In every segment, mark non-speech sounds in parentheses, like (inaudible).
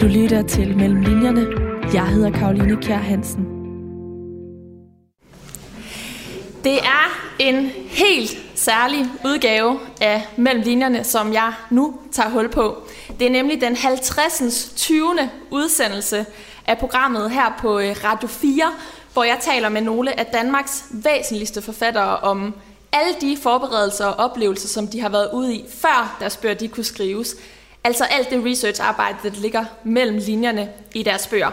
Du lytter til Mellem Linjerne. Jeg hedder Karoline Kjær Hansen. Det er en helt særlig udgave af Mellem Linjerne, som jeg nu tager hul på. Det er nemlig den 50. 20. udsendelse af programmet her på øh, Radio 4, hvor jeg taler med nogle af Danmarks væsentligste forfattere om alle de forberedelser og oplevelser, som de har været ude i, før deres bøger de kunne skrives. Altså alt det researcharbejde, der ligger mellem linjerne i deres bøger.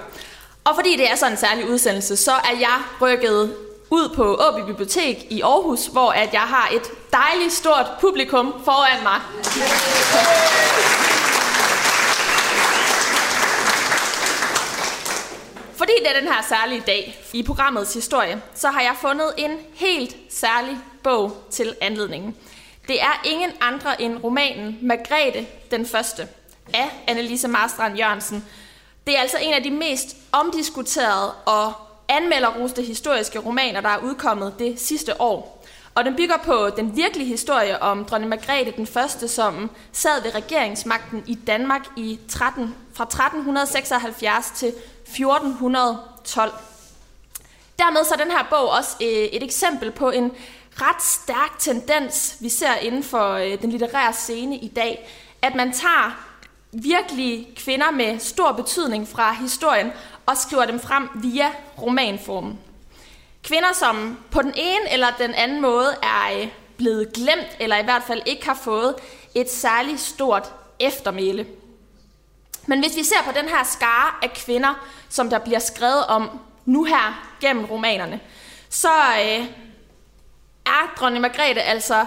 Og fordi det er sådan en særlig udsendelse, så er jeg rykket ud på Åby Bibliotek i Aarhus, hvor at jeg har et dejligt stort publikum foran mig. Fordi det er den her særlige dag i programmets historie, så har jeg fundet en helt særlig bog til anledningen. Det er ingen andre end romanen Margrethe den Første af Annelise Marstrand Jørgensen. Det er altså en af de mest omdiskuterede og anmelderroste historiske romaner, der er udkommet det sidste år. Og den bygger på den virkelige historie om dronning Margrethe den Første, som sad ved regeringsmagten i Danmark i 13, fra 1376 til 1412. Dermed så er den her bog også øh, et eksempel på en ret stærk tendens, vi ser inden for øh, den litterære scene i dag, at man tager virkelig kvinder med stor betydning fra historien og skriver dem frem via romanformen. Kvinder, som på den ene eller den anden måde er øh, blevet glemt, eller i hvert fald ikke har fået et særligt stort eftermæle. Men hvis vi ser på den her skare af kvinder, som der bliver skrevet om nu her gennem romanerne, så øh, er dronning Margrethe altså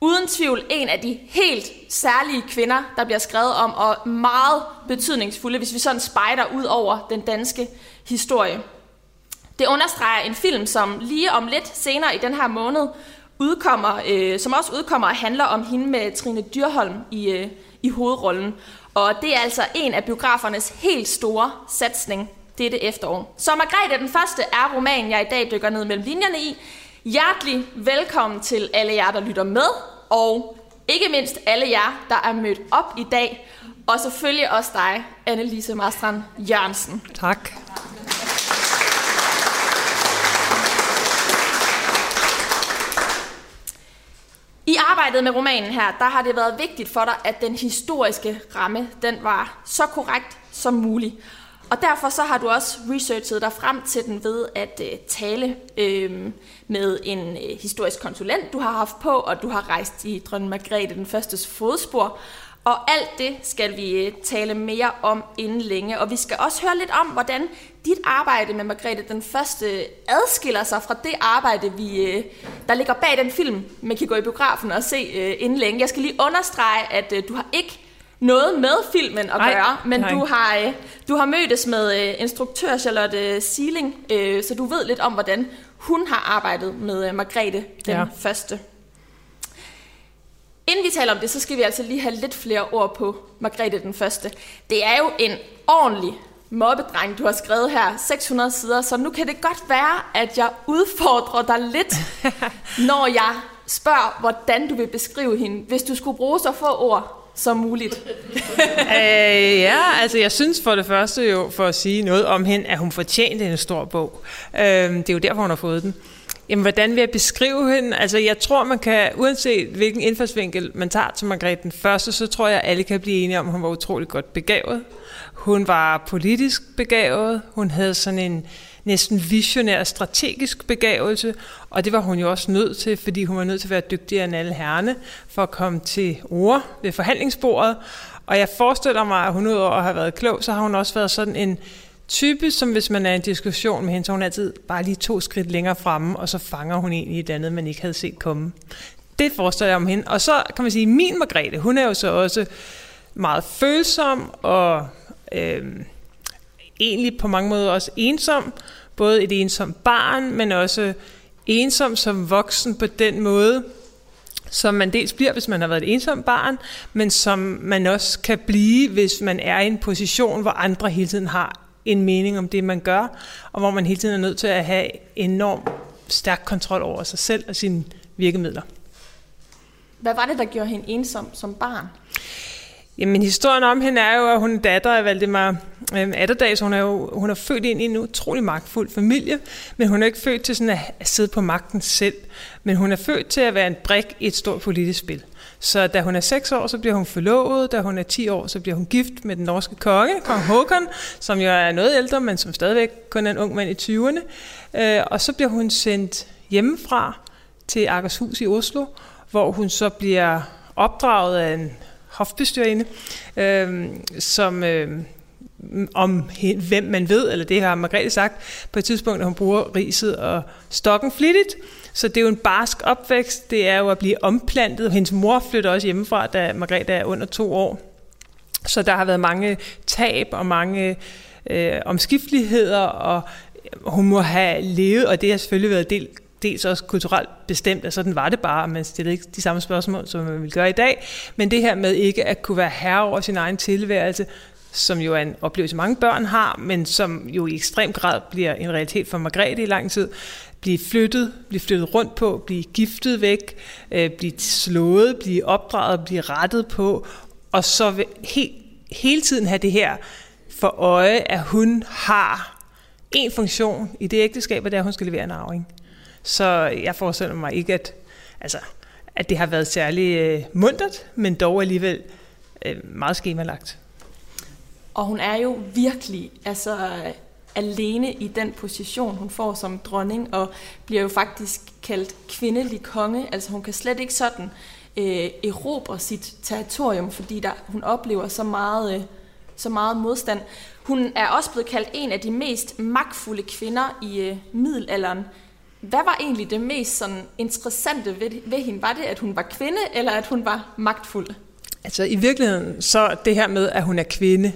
uden tvivl en af de helt særlige kvinder, der bliver skrevet om, og meget betydningsfulde, hvis vi sådan spejder ud over den danske historie. Det understreger en film, som lige om lidt senere i den her måned udkommer, øh, som også udkommer og handler om hende med Trine Dyrholm i, øh, i hovedrollen. Og det er altså en af biografernes helt store satsning dette efterår. Så Margrethe den første er romanen, jeg i dag dykker ned mellem linjerne i. Hjertelig velkommen til alle jer, der lytter med, og ikke mindst alle jer, der er mødt op i dag, og selvfølgelig også dig, Annelise Marstrand Jørgensen. Tak. I arbejdet med romanen her, der har det været vigtigt for dig, at den historiske ramme, den var så korrekt som muligt. Og derfor så har du også researchet dig frem til den ved at øh, tale øh, med en øh, historisk konsulent, du har haft på, og du har rejst i dronning Margrethe den førstes fodspor. Og alt det skal vi øh, tale mere om inden længe. Og vi skal også høre lidt om, hvordan dit arbejde med Margrethe den første adskiller sig fra det arbejde, vi, øh, der ligger bag den film, man kan gå i biografen og se øh, inden længe. Jeg skal lige understrege, at øh, du har ikke noget med filmen at Nej, gøre, men nej. du har, øh, du har mødtes med øh, instruktør Charlotte Sealing, øh, så du ved lidt om, hvordan hun har arbejdet med øh, Margrethe den Ja. første. Inden vi taler om det, så skal vi altså lige have lidt flere ord på Margrethe den første. Det er jo en ordentlig mobbedreng, du har skrevet her, 600 sider, så nu kan det godt være, at jeg udfordrer dig lidt, (laughs) når jeg spørger, hvordan du vil beskrive hende, hvis du skulle bruge så få ord som muligt. (laughs) Øh, ja, altså jeg synes for det første jo, for at sige noget om hende, at hun fortjente en stor bog. Øh, det er jo derfor, hun har fået den. Jamen, hvordan vil jeg beskrive hende? Altså, jeg tror, man kan, uanset hvilken indfaldsvinkel man tager til Margrethe den første, så tror jeg, at alle kan blive enige om, at hun var utrolig godt begavet. Hun var politisk begavet. Hun havde sådan en næsten visionær strategisk begavelse, og det var hun jo også nødt til, fordi hun var nødt til at være dygtigere end alle herrene for at komme til ord ved forhandlingsbordet. Og jeg forestiller mig, at hun udover at have været klog, så har hun også været sådan en type, som hvis man er i en diskussion med hende, så hun altid bare lige to skridt længere fremme, og så fanger hun egentlig et andet, man ikke havde set komme. Det forestiller jeg om hende. Og så kan man sige, min Margrethe, hun er jo så også meget følsom og øh, egentlig på mange måder også ensom. Både et ensomt barn, men også ensom som voksen på den måde, som man dels bliver, hvis man har været et ensomt barn, men som man også kan blive, hvis man er i en position, hvor andre hele tiden har en mening om det, man gør, og hvor man hele tiden er nødt til at have enorm stærk kontrol over sig selv og sine virkemidler. Hvad var det, der gjorde hende ensom som barn? Jamen, historien om hende er jo, at hun er datter af Valdemar øh, Atterdag, så hun er jo hun er født ind i en utrolig magtfuld familie, men hun er ikke født til sådan at, at sidde på magten selv, men hun er født til at være en brik i et stort politisk spil. Så da hun er 6 år, så bliver hun forlovet. Da hun er 10 år, så bliver hun gift med den norske konge, kong Håkon, som jo er noget ældre, men som stadigvæk kun er en ung mand i 20'erne. Øh, og så bliver hun sendt hjemmefra til Akershus i Oslo, hvor hun så bliver opdraget af en hofbestyrerinde, øh, som... Øh, om hvem man ved, eller det har Margrethe sagt på et tidspunkt, at hun bruger riset og stokken flittigt. Så det er jo en barsk opvækst, det er jo at blive omplantet. Hendes mor flytter også hjemmefra, da Margrethe er under to år. Så der har været mange tab og mange øh, omskifteligheder, og hun må have levet, og det har selvfølgelig været del, dels også kulturelt bestemt, at sådan var det bare, man stillede ikke de samme spørgsmål, som man vil gøre i dag, men det her med ikke at kunne være herre over sin egen tilværelse, som jo er en oplevelse, mange børn har, men som jo i ekstrem grad bliver en realitet for Margrethe i lang tid. Blive flyttet, blive flyttet rundt på, blive giftet væk, øh, blive slået, blive opdraget, blive rettet på, og så he, hele tiden have det her for øje, at hun har en funktion i det ægteskab, og det er, at hun skal levere en arving. Så jeg forestiller mig ikke, at, altså, at det har været særlig øh, mundret, men dog alligevel øh, meget skemalagt. Og hun er jo virkelig altså, alene i den position, hun får som dronning, og bliver jo faktisk kaldt kvindelig konge. Altså hun kan slet ikke sådan øh, erobre sit territorium, fordi der, hun oplever så meget, øh, så meget modstand. Hun er også blevet kaldt en af de mest magtfulde kvinder i øh, middelalderen. Hvad var egentlig det mest sådan, interessante ved, ved hende? Var det, at hun var kvinde, eller at hun var magtfuld? Altså i virkeligheden, så det her med, at hun er kvinde,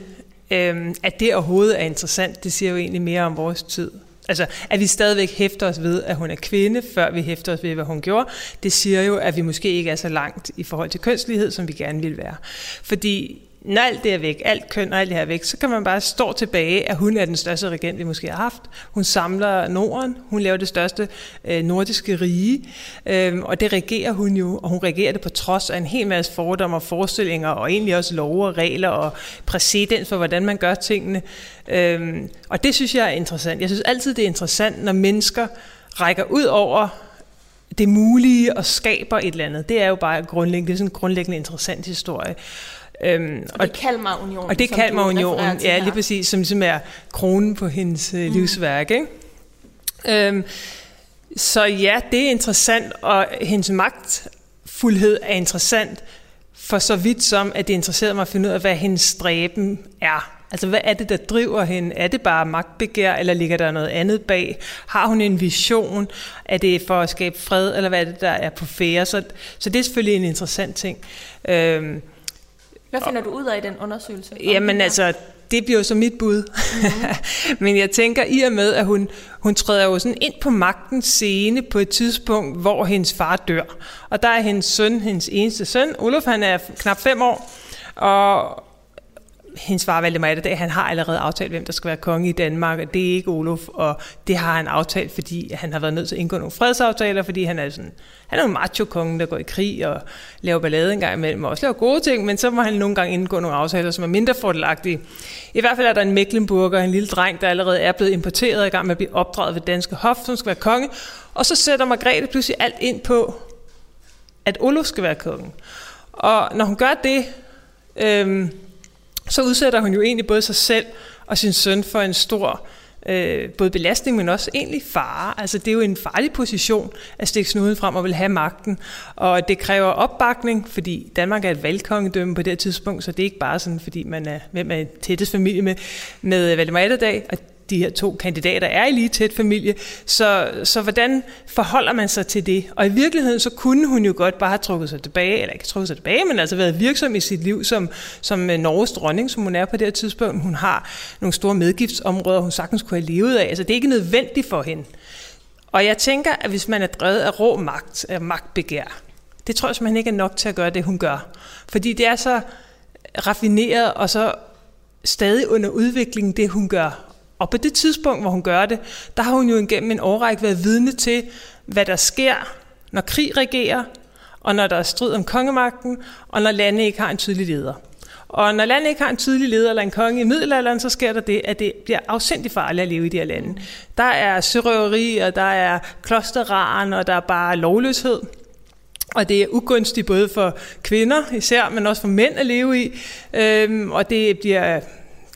Øhm, at det overhovedet er interessant, det siger jo egentlig mere om vores tid. Altså, at vi stadigvæk hæfter os ved, at hun er kvinde, før vi hæfter os ved, hvad hun gjorde, det siger jo, at vi måske ikke er så langt i forhold til kønslighed, som vi gerne vil være. Fordi når alt det er væk, alt køn og alt det her er væk, så kan man bare stå tilbage, at hun er den største regent, vi måske har haft. Hun samler Norden, hun laver det største øh, nordiske rige, øh, og det regerer hun jo, og hun regerer det på trods af en hel masse fordomme og forestillinger, og egentlig også love og regler og præcedens for, hvordan man gør tingene. Øh, og det synes jeg er interessant. Jeg synes altid, det er interessant, når mennesker rækker ud over det mulige og skaber et eller andet. Det er jo bare grundlæggende, det er sådan en grundlæggende interessant historie. Øhm, og, og det kalmer unionen. Og det kalmer unionen, ja, lige præcis, som ligesom er kronen på hendes øh, mm. livsværk. Ikke? Øhm, så ja, det er interessant, og hendes magtfuldhed er interessant, for så vidt som, at det interesserer mig at finde ud af, hvad hendes stræben er. Altså, hvad er det, der driver hende? Er det bare magtbegær, eller ligger der noget andet bag? Har hun en vision? Er det for at skabe fred, eller hvad er det, der er på færre? Så, så det er selvfølgelig en interessant ting. Øhm, hvad finder du ud af i den undersøgelse? Jamen altså, det bliver jo så mit bud. Mm-hmm. (laughs) Men jeg tænker, i og med, at hun, hun træder jo sådan ind på magtens scene på et tidspunkt, hvor hendes far dør. Og der er hendes søn, hendes eneste søn, Olof, han er knap fem år, og hendes far valgte mig, at han har allerede aftalt, hvem der skal være konge i Danmark, og det er ikke Olof, og det har han aftalt, fordi han har været nødt til at indgå nogle fredsaftaler, fordi han er sådan, han er en macho-konge, der går i krig og laver ballade en gang imellem, og også laver gode ting, men så må han nogle gange indgå nogle aftaler, som er mindre fordelagtige. I hvert fald er der en Mecklenburger, en lille dreng, der allerede er blevet importeret i gang med at blive opdraget ved danske hof, som skal være konge, og så sætter Margrethe pludselig alt ind på, at Olof skal være konge. Og når hun gør det, øhm, så udsætter hun jo egentlig både sig selv og sin søn for en stor øh, både belastning, men også egentlig fare. Altså det er jo en farlig position at stikke snuden frem og vil have magten, og det kræver opbakning, fordi Danmark er et valgkongedømme på det tidspunkt, så det er ikke bare sådan, fordi man er, hvem er tættest familie med, med Valdemar Atterdag, og de her to kandidater er i lige tæt familie. Så, så hvordan forholder man sig til det? Og i virkeligheden, så kunne hun jo godt bare have trukket sig tilbage, eller ikke trukket sig tilbage, men altså været virksom i sit liv som, som øh, Norges dronning, som hun er på det her tidspunkt. Hun har nogle store medgiftsområder, hun sagtens kunne have levet af. Altså det er ikke nødvendigt for hende. Og jeg tænker, at hvis man er drevet af rå magt, af magtbegær, det tror jeg simpelthen ikke er nok til at gøre det, hun gør. Fordi det er så raffineret og så stadig under udvikling, det hun gør. Og på det tidspunkt, hvor hun gør det, der har hun jo igennem en årrække været vidne til, hvad der sker, når krig regerer, og når der er strid om kongemagten, og når lande ikke har en tydelig leder. Og når landet ikke har en tydelig leder eller en konge i middelalderen, så sker der det, at det bliver afsindigt farligt at leve i de her lande. Der er sørøveri, og der er klosterraren, og der er bare lovløshed. Og det er ugunstigt både for kvinder især, men også for mænd at leve i. Øhm, og det bliver,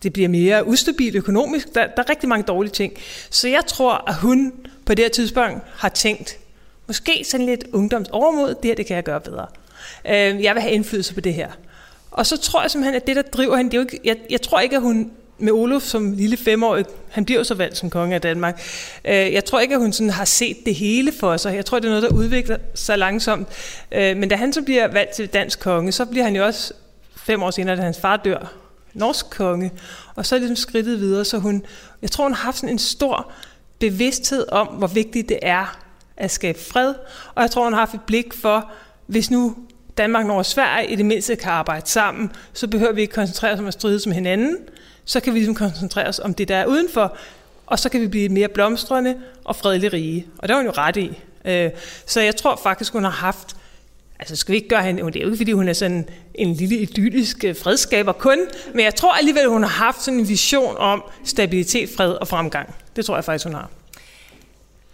det bliver mere ustabilt økonomisk. Der, der er rigtig mange dårlige ting. Så jeg tror, at hun på det her tidspunkt har tænkt, måske sådan lidt ungdomsovermod, det her det kan jeg gøre bedre. Øh, jeg vil have indflydelse på det her. Og så tror jeg simpelthen, at det, der driver hende, det er jo ikke, jeg, jeg tror ikke, at hun med Olof som lille femårig, han bliver jo så valgt som konge af Danmark. Øh, jeg tror ikke, at hun sådan har set det hele for sig. Jeg tror, det er noget, der udvikler sig langsomt. Øh, men da han så bliver valgt til dansk konge, så bliver han jo også fem år senere, da hans far dør, norsk konge. Og så er det ligesom skridtet videre, så hun, jeg tror, hun har haft sådan en stor bevidsthed om, hvor vigtigt det er at skabe fred. Og jeg tror, hun har haft et blik for, hvis nu Danmark og Sverige i det mindste kan arbejde sammen, så behøver vi ikke koncentrere os om at stride som hinanden, så kan vi ligesom koncentrere os om det, der er udenfor, og så kan vi blive mere blomstrende og fredelig rige. Og det var hun jo ret i. Øh, så jeg tror faktisk, hun har haft Altså skal vi ikke gøre hende, det er jo ikke fordi hun er sådan en lille idyllisk øh, fredskaber kun, men jeg tror alligevel, hun har haft sådan en vision om stabilitet, fred og fremgang. Det tror jeg faktisk, hun har.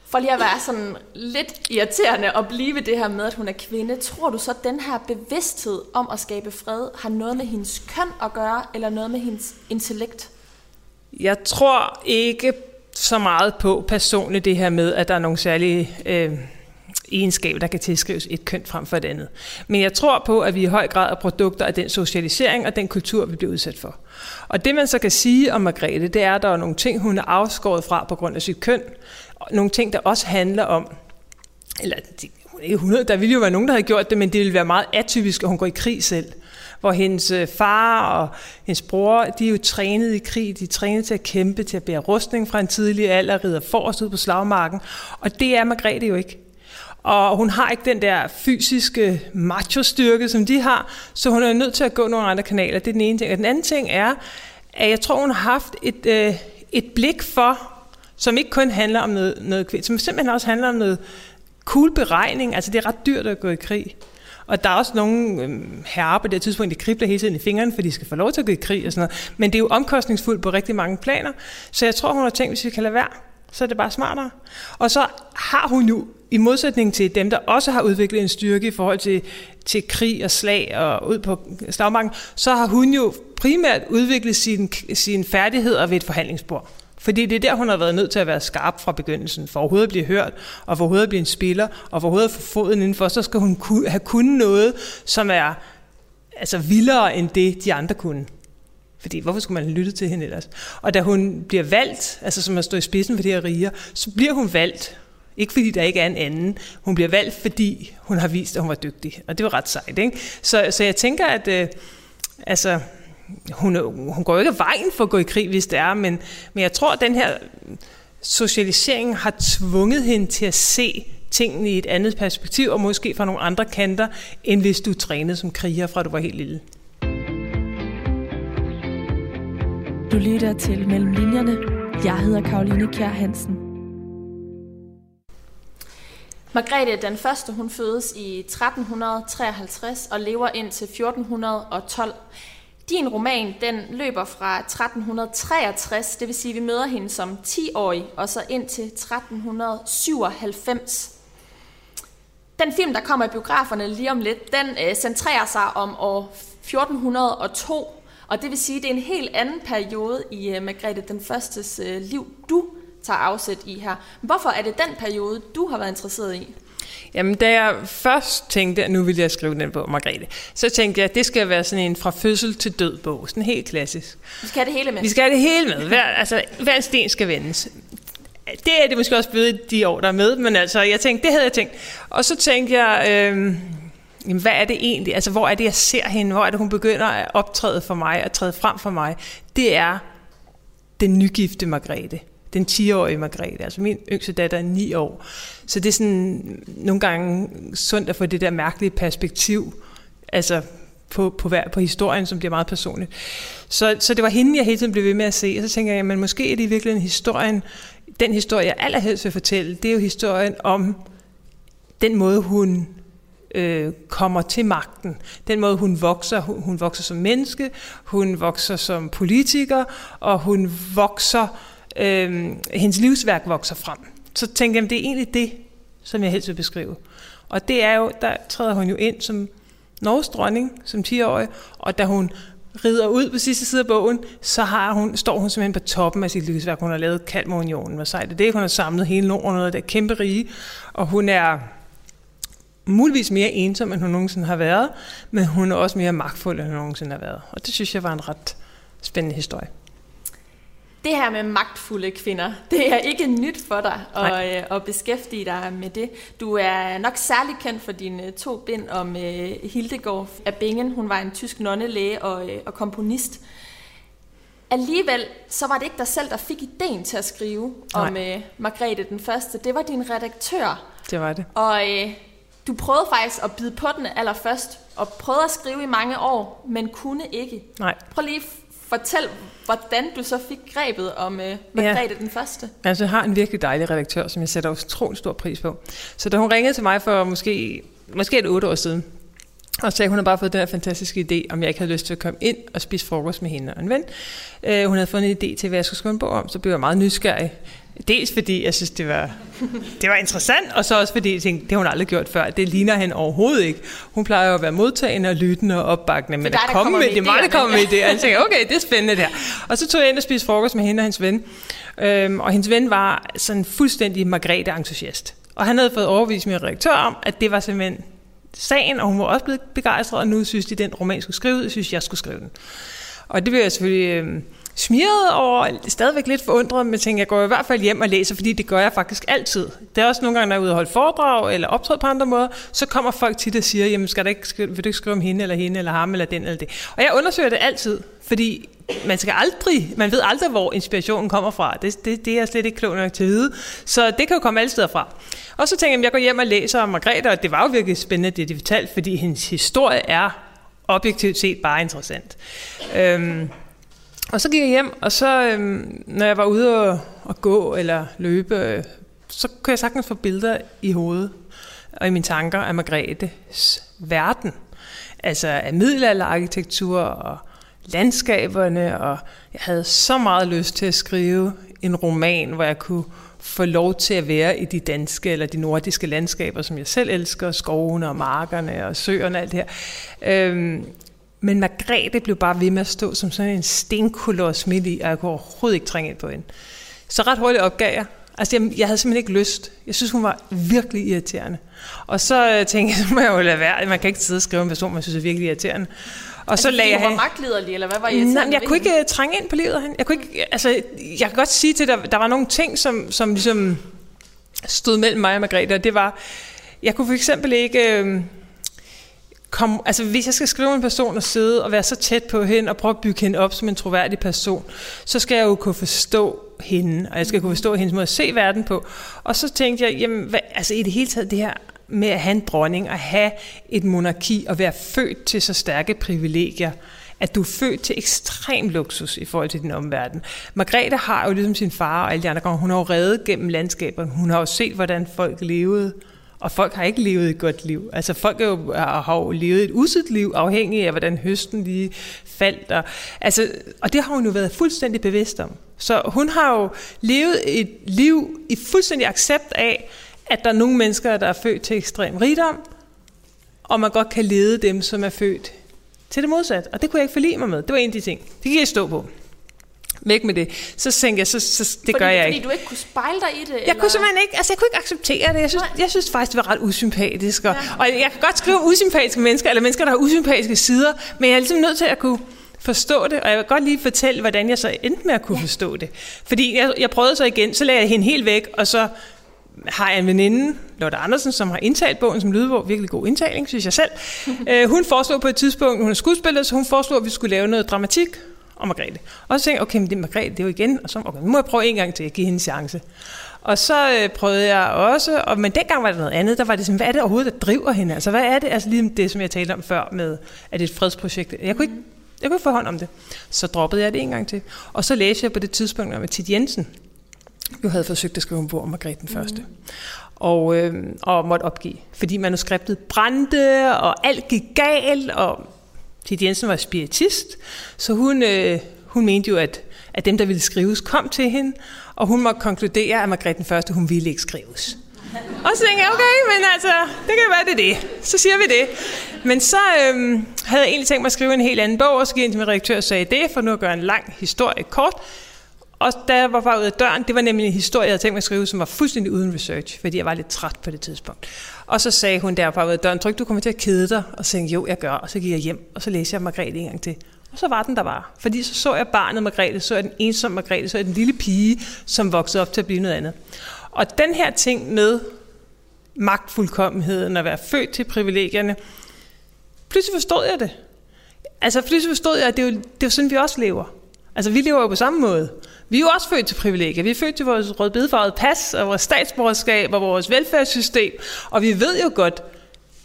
For lige at være sådan lidt irriterende og blive ved det her med, at hun er kvinde, tror du så, at den her bevidsthed om at skabe fred har noget med hendes køn at gøre, eller noget med hendes intellekt? Jeg tror ikke så meget på personligt det her med, at der er nogle særlige øh, egenskab, der kan tilskrives et køn frem for et andet. Men jeg tror på, at vi i høj grad er produkter af den socialisering og den kultur, vi bliver udsat for. Og det man så kan sige om Margrethe, det er, at der er nogle ting, hun er afskåret fra på grund af sit køn, nogle ting, der også handler om, eller ikke 100, der ville jo være nogen, der havde gjort det, men det ville være meget atypisk, at hun går i krig selv. Hvor hendes øh, far og hendes bror, de er jo trænet i krig, de er trænet til at kæmpe, til at bære rustning fra en tidlig alder, rider forrest ud på slagmarken. Og det er Margrethe jo ikke. Og hun har ikke den der fysiske macho-styrke, som de har, så hun er nødt til at gå nogle andre kanaler. Det er den ene ting. Og den anden ting er, at jeg tror, hun har haft et, øh, et blik for, som ikke kun handler om noget, noget kvind, som simpelthen også handler om noget cool beregning. Altså det er ret dyrt at gå i krig. Og der er også nogle øh, herrer på det tidspunkt, de kribler hele tiden i fingrene, for de skal få lov til at gå i krig og sådan noget. Men det er jo omkostningsfuldt på rigtig mange planer. Så jeg tror, hun har tænkt, hvis vi kan lade være, så er det bare smartere. Og så har hun jo, i modsætning til dem, der også har udviklet en styrke i forhold til, til krig og slag og ud på slagmarken, så har hun jo primært udviklet sine, sin færdigheder ved et forhandlingsbord. Fordi det er der, hun har været nødt til at være skarp fra begyndelsen, for overhovedet at blive hørt, og for overhovedet at blive en spiller, og for overhovedet at få foden indenfor, så skal hun have kunnet noget, som er altså vildere end det, de andre kunne. Fordi hvorfor skulle man lytte til hende ellers? Og da hun bliver valgt, altså som at stå i spidsen for de her riger, så bliver hun valgt. Ikke fordi der ikke er en anden. Hun bliver valgt, fordi hun har vist, at hun var dygtig. Og det var ret sejt. Ikke? Så, så jeg tænker, at øh, altså, hun, hun går jo ikke vejen for at gå i krig, hvis det er, men, men jeg tror, at den her socialisering har tvunget hende til at se tingene i et andet perspektiv, og måske fra nogle andre kanter, end hvis du trænede som kriger fra du var helt lille. Du lytter til Mellem Linjerne. Jeg hedder Karoline Kjær Hansen. Margrethe den første, hun fødes i 1353 og lever indtil 1412. Din roman, den løber fra 1363, det vil sige, at vi møder hende som 10-årig, og så ind til 1397. Den film, der kommer i biograferne lige om lidt, den øh, centrerer sig om år 1402, og det vil sige, at det er en helt anden periode i uh, Margrethe den Førstes øh, liv, du tager afsæt i her. Hvorfor er det den periode, du har været interesseret i? Jamen, da jeg først tænkte, at nu vil jeg skrive den bog, Margrethe, så tænkte jeg, at det skal være sådan en fra fødsel til død bog. Sådan helt klassisk. Vi skal have det hele med. Vi skal have det hele med. Hver, altså, hver sten skal vendes. Det er det måske også blevet de år, der er med, men altså, jeg tænkte, det havde jeg tænkt. Og så tænkte jeg, øh, jamen, hvad er det egentlig? Altså, hvor er det, jeg ser hende? Hvor er det, hun begynder at optræde for mig, at træde frem for mig? Det er den nygifte Margrethe den 10-årige Margrethe. Altså min yngste datter er 9 år. Så det er sådan nogle gange sundt at få det der mærkelige perspektiv, altså på, på, hver, på historien, som bliver meget personligt. Så, så det var hende, jeg hele tiden blev ved med at se. Og så tænker jeg, men måske er det i virkeligheden historien, den historie, jeg allerhelst vil fortælle, det er jo historien om den måde, hun øh, kommer til magten. Den måde, hun vokser. Hun, hun vokser som menneske, hun vokser som politiker, og hun vokser, øh, hendes livsværk vokser frem. Så tænker jeg, det er egentlig det, som jeg helst vil beskrive. Og det er jo, der træder hun jo ind som Norges dronning, som 10-årig, og da hun rider ud på sidste side af bogen, så har hun, står hun simpelthen på toppen af sit livsværk. Hun har lavet Kalmarunionen. Hvad sejt det det? Hun har samlet hele Norden og det kæmpe rige. Og hun er muligvis mere ensom, end hun nogensinde har været, men hun er også mere magtfuld, end hun nogensinde har været. Og det synes jeg var en ret spændende historie. Det her med magtfulde kvinder, det er ikke nyt for dig at, øh, at beskæftige dig med det. Du er nok særlig kendt for dine to bind om uh, Hildegård af Bingen. Hun var en tysk nonnelæge og, uh, og komponist. Alligevel, så var det ikke dig selv, der fik ideen til at skrive Nej. om uh, Margrethe den Første. Det var din redaktør. Det var det. Og uh, du prøvede faktisk at bide på den allerførst, og prøvede at skrive i mange år, men kunne ikke. Nej. Prøv lige fortæl, hvordan du så fik grebet om øh, Margrethe ja. den Første. Altså, jeg har en virkelig dejlig redaktør, som jeg sætter utrolig stor pris på. Så da hun ringede til mig for måske, måske et otte år siden, og sagde, at hun havde bare fået den her fantastiske idé, om jeg ikke havde lyst til at komme ind og spise frokost med hende og en ven. Uh, hun havde fået en idé til, hvad jeg skulle skrive en bog om, så blev jeg meget nysgerrig. Dels fordi jeg synes, det var, det var interessant, og så også fordi jeg tænkte, det har hun aldrig gjort før. Det ligner hende overhovedet ikke. Hun plejer jo at være modtagende og lyttende og opbakkende, men at komme med, det mig, der kommer med det. Og jeg tænkte, okay, det er spændende det her. Og så tog jeg ind og spiste frokost med hende og hendes ven. Øhm, og hendes ven var sådan fuldstændig Margrethe-entusiast. Og han havde fået overvist min redaktør om, at det var simpelthen sagen, og hun var også blevet begejstret, og nu synes de, den roman skulle skrive, synes, jeg skulle skrive den. Og det blev jeg selvfølgelig øh, smiret over, stadigvæk lidt forundret, men tænkte, jeg går i hvert fald hjem og læser, fordi det gør jeg faktisk altid. Det er også nogle gange, når jeg er ude og holde foredrag eller optræde på andre måder, så kommer folk tit og siger, jamen skal du ikke, vil du ikke skrive om hende, eller hende, eller ham, eller den, eller det. Og jeg undersøger det altid, fordi man skal aldrig, man ved aldrig, hvor inspirationen kommer fra. Det, det, det er jeg slet ikke klog nok til at vide. Så det kan jo komme alle steder fra. Og så tænker jeg, at jeg går hjem og læser om Margrethe, og det var jo virkelig spændende, det de fortalte, fordi hendes historie er objektivt set bare interessant. Øhm, og så gik jeg hjem, og så, øhm, når jeg var ude og, og gå eller løbe, øh, så kunne jeg sagtens få billeder i hovedet og i mine tanker af Margrethes verden. Altså af middelalderarkitektur og landskaberne, og jeg havde så meget lyst til at skrive en roman, hvor jeg kunne få lov til at være i de danske eller de nordiske landskaber, som jeg selv elsker, skovene og markerne og søerne og alt det her. Øhm, men Margrethe blev bare ved med at stå som sådan en stenkoloss midt i, og jeg kunne overhovedet ikke trænge ind på hende. Så ret hurtigt opgav jeg. Altså, jeg, jeg havde simpelthen ikke lyst. Jeg synes, hun var virkelig irriterende. Og så øh, tænkte jeg, (laughs) så må jeg jo lade være. Man kan ikke sidde og skrive en person, man synes er virkelig irriterende. Og altså, så lagde jeg... var magtlederlig, eller hvad var irriterende Nej, jeg kunne ikke uh, trænge ind på livet af hende. Jeg, kunne ikke, altså, jeg kan godt sige til, at der, der var nogle ting, som, som ligesom stod mellem mig og Margrethe, og det var, jeg kunne for eksempel ikke... Uh, kom, altså hvis jeg skal skrive en person og sidde og være så tæt på hende og prøve at bygge hende op som en troværdig person, så skal jeg jo kunne forstå hende, og jeg skal kunne forstå hendes måde at se verden på. Og så tænkte jeg, jamen, hvad, altså i det hele taget det her med at have en dronning og have et monarki og være født til så stærke privilegier, at du er født til ekstrem luksus i forhold til din omverden. Margrethe har jo ligesom sin far og alle de andre gange, hun har jo reddet gennem landskaberne, hun har jo set, hvordan folk levede, og folk har ikke levet et godt liv. Altså folk er jo, øh, har jo levet et uset liv, afhængig af, hvordan høsten lige faldt. Og, altså, og det har hun jo været fuldstændig bevidst om. Så hun har jo levet et liv i fuldstændig accept af, at der er nogle mennesker, der er født til ekstrem rigdom, og man godt kan lede dem, som er født til det modsatte. Og det kunne jeg ikke forlige mig med. Det var en af de ting. Det kan jeg stå på. Væk med det. Så tænkte jeg, så, så det fordi, gør jeg fordi ikke. du ikke kunne spejle dig i det? Jeg eller? kunne simpelthen ikke, altså jeg kunne ikke acceptere det. Jeg synes, jeg synes faktisk, det var ret usympatisk. Og, ja. og jeg kan godt skrive usympatiske mennesker, eller mennesker, der har usympatiske sider, men jeg er ligesom nødt til at kunne forstå det, og jeg vil godt lige fortælle, hvordan jeg så endte med at kunne ja. forstå det. Fordi jeg, jeg prøvede så igen, så lagde jeg hende helt væk, og så har jeg en veninde, Lotte Andersen, som har indtalt bogen som lydbog. Virkelig god indtaling, synes jeg selv. uh, (laughs) hun foreslog på et tidspunkt, hun er skuespiller, så hun foreslog, at vi skulle lave noget dramatik om Margrethe. Og så tænkte jeg, okay, men det er Margrethe, det er jo igen. Og så, okay, nu må jeg prøve en gang til at give hende en chance. Og så øh, prøvede jeg også, og, men dengang var det noget andet, der var det sådan, hvad er det overhovedet, der driver hende? Altså, hvad er det? Altså lige det, som jeg talte om før med, at det er et fredsprojekt. Jeg kunne ikke, jeg kunne ikke få hånd om det. Så droppede jeg det en gang til. Og så læste jeg på det tidspunkt med Tid Jensen, jo havde forsøgt at skrive en bog om Margrethe den første. Mm. Og, øh, og måtte opgive, fordi manuskriptet brændte, og alt gik galt, og Tid Jensen var spiritist, så hun, øh, hun mente jo, at, at dem, der ville skrives, kom til hende, og hun måtte konkludere, at Margrethe den første, hun ville ikke skrives. Og så tænkte jeg, okay, men altså, det kan være, det er det. Så siger vi det. Men så øhm, havde jeg egentlig tænkt mig at skrive en helt anden bog, og så gik jeg ind til min redaktør og sagde det, for nu at gøre en lang historie kort. Og da jeg var bare ud af døren, det var nemlig en historie, jeg havde tænkt mig at skrive, som var fuldstændig uden research, fordi jeg var lidt træt på det tidspunkt. Og så sagde hun derfra ved døren, tryk, du kommer til at kede dig? Og så tænkte jo, jeg gør. Og så gik jeg hjem, og så læste jeg Margrethe en gang til. Og så var den der var. Fordi så så jeg barnet Margrethe, så jeg den ensomme Margrethe, så jeg den lille pige, som voksede op til at blive noget andet. Og den her ting med magtfuldkommenheden, at være født til privilegierne, pludselig forstod jeg det. Altså pludselig forstod jeg, at det er jo, det er jo sådan, vi også lever. Altså vi lever jo på samme måde. Vi er jo også født til privilegier. Vi er født til vores rødbedefarvede pas, og vores statsborgerskab, og vores velfærdssystem. Og vi ved jo godt,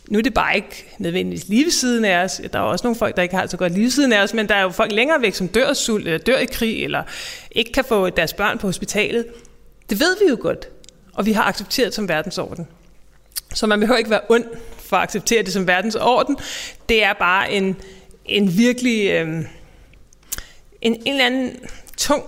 nu er det bare ikke nødvendigvis lige ved siden af os. Der er også nogle folk, der ikke har så godt lige ved siden af os, men der er jo folk længere væk, som dør af sult, eller dør i krig, eller ikke kan få deres børn på hospitalet. Det ved vi jo godt, og vi har accepteret som verdensorden. Så man behøver ikke være ond for at acceptere det som verdensorden. Det er bare en, en virkelig... Øh, en, en eller anden tung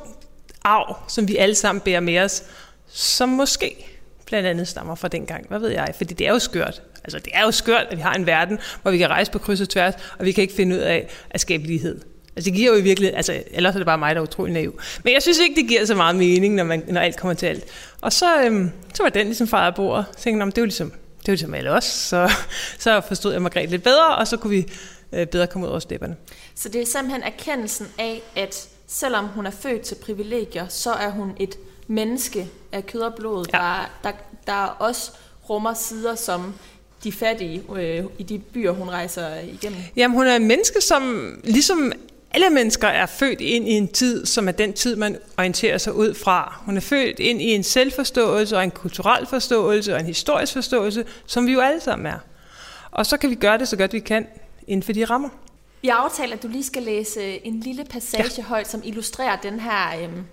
arv, som vi alle sammen bærer med os, som måske blandt andet stammer fra dengang. Hvad ved jeg? Fordi det er jo skørt. Altså, det er jo skørt, at vi har en verden, hvor vi kan rejse på kryds og tværs, og vi kan ikke finde ud af at skabe lighed. Altså, det giver jo i virkeligheden, altså, ellers er det bare mig, der er utrolig naiv. Men jeg synes ikke, det giver så meget mening, når, man, når alt kommer til alt. Og så, øhm, så var den ligesom fejret af bordet. Så tænkte jeg, det er jo ligesom, det er jo ligesom alle os. Så, (laughs) så forstod jeg Margrethe lidt bedre, og så kunne vi øh, bedre komme ud over stepperne. Så det er simpelthen erkendelsen af, at selvom hun er født til privilegier, så er hun et menneske af kød og blod, ja. der, der, der også rummer sider som de fattige øh, i de byer, hun rejser igennem. Jamen, hun er en menneske, som ligesom alle mennesker er født ind i en tid, som er den tid, man orienterer sig ud fra. Hun er født ind i en selvforståelse og en kulturel forståelse og en historisk forståelse, som vi jo alle sammen er. Og så kan vi gøre det så godt vi kan inden for de rammer. Vi aftalt, at du lige skal læse en lille passage ja. højt, som illustrerer den her øhm,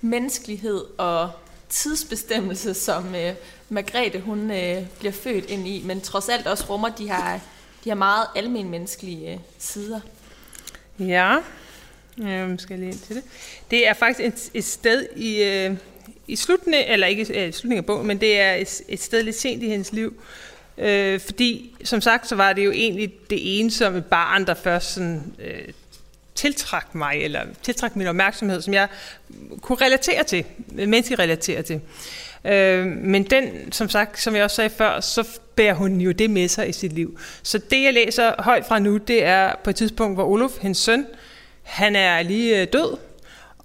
menneskelighed og tidsbestemmelse, som øh, Margrethe hun øh, bliver født ind i, men trods alt også rummer de her, de her meget almenmenneskelige øh, sider. Ja, jeg skal lige ind til det. Det er faktisk et, et sted i, øh, i slutningen, eller ikke i slutningen af bogen, men det er et, et sted lidt sent i hendes liv, Øh, fordi, som sagt, så var det jo egentlig det ensomme barn, der først sådan, øh, tiltrak mig, eller tiltrak min opmærksomhed, som jeg kunne relatere til, menneskeligt relatere til. Øh, men den, som sagt, som jeg også sagde før, så bærer hun jo det med sig i sit liv. Så det, jeg læser højt fra nu, det er på et tidspunkt, hvor Olof, hendes søn, han er lige øh, død,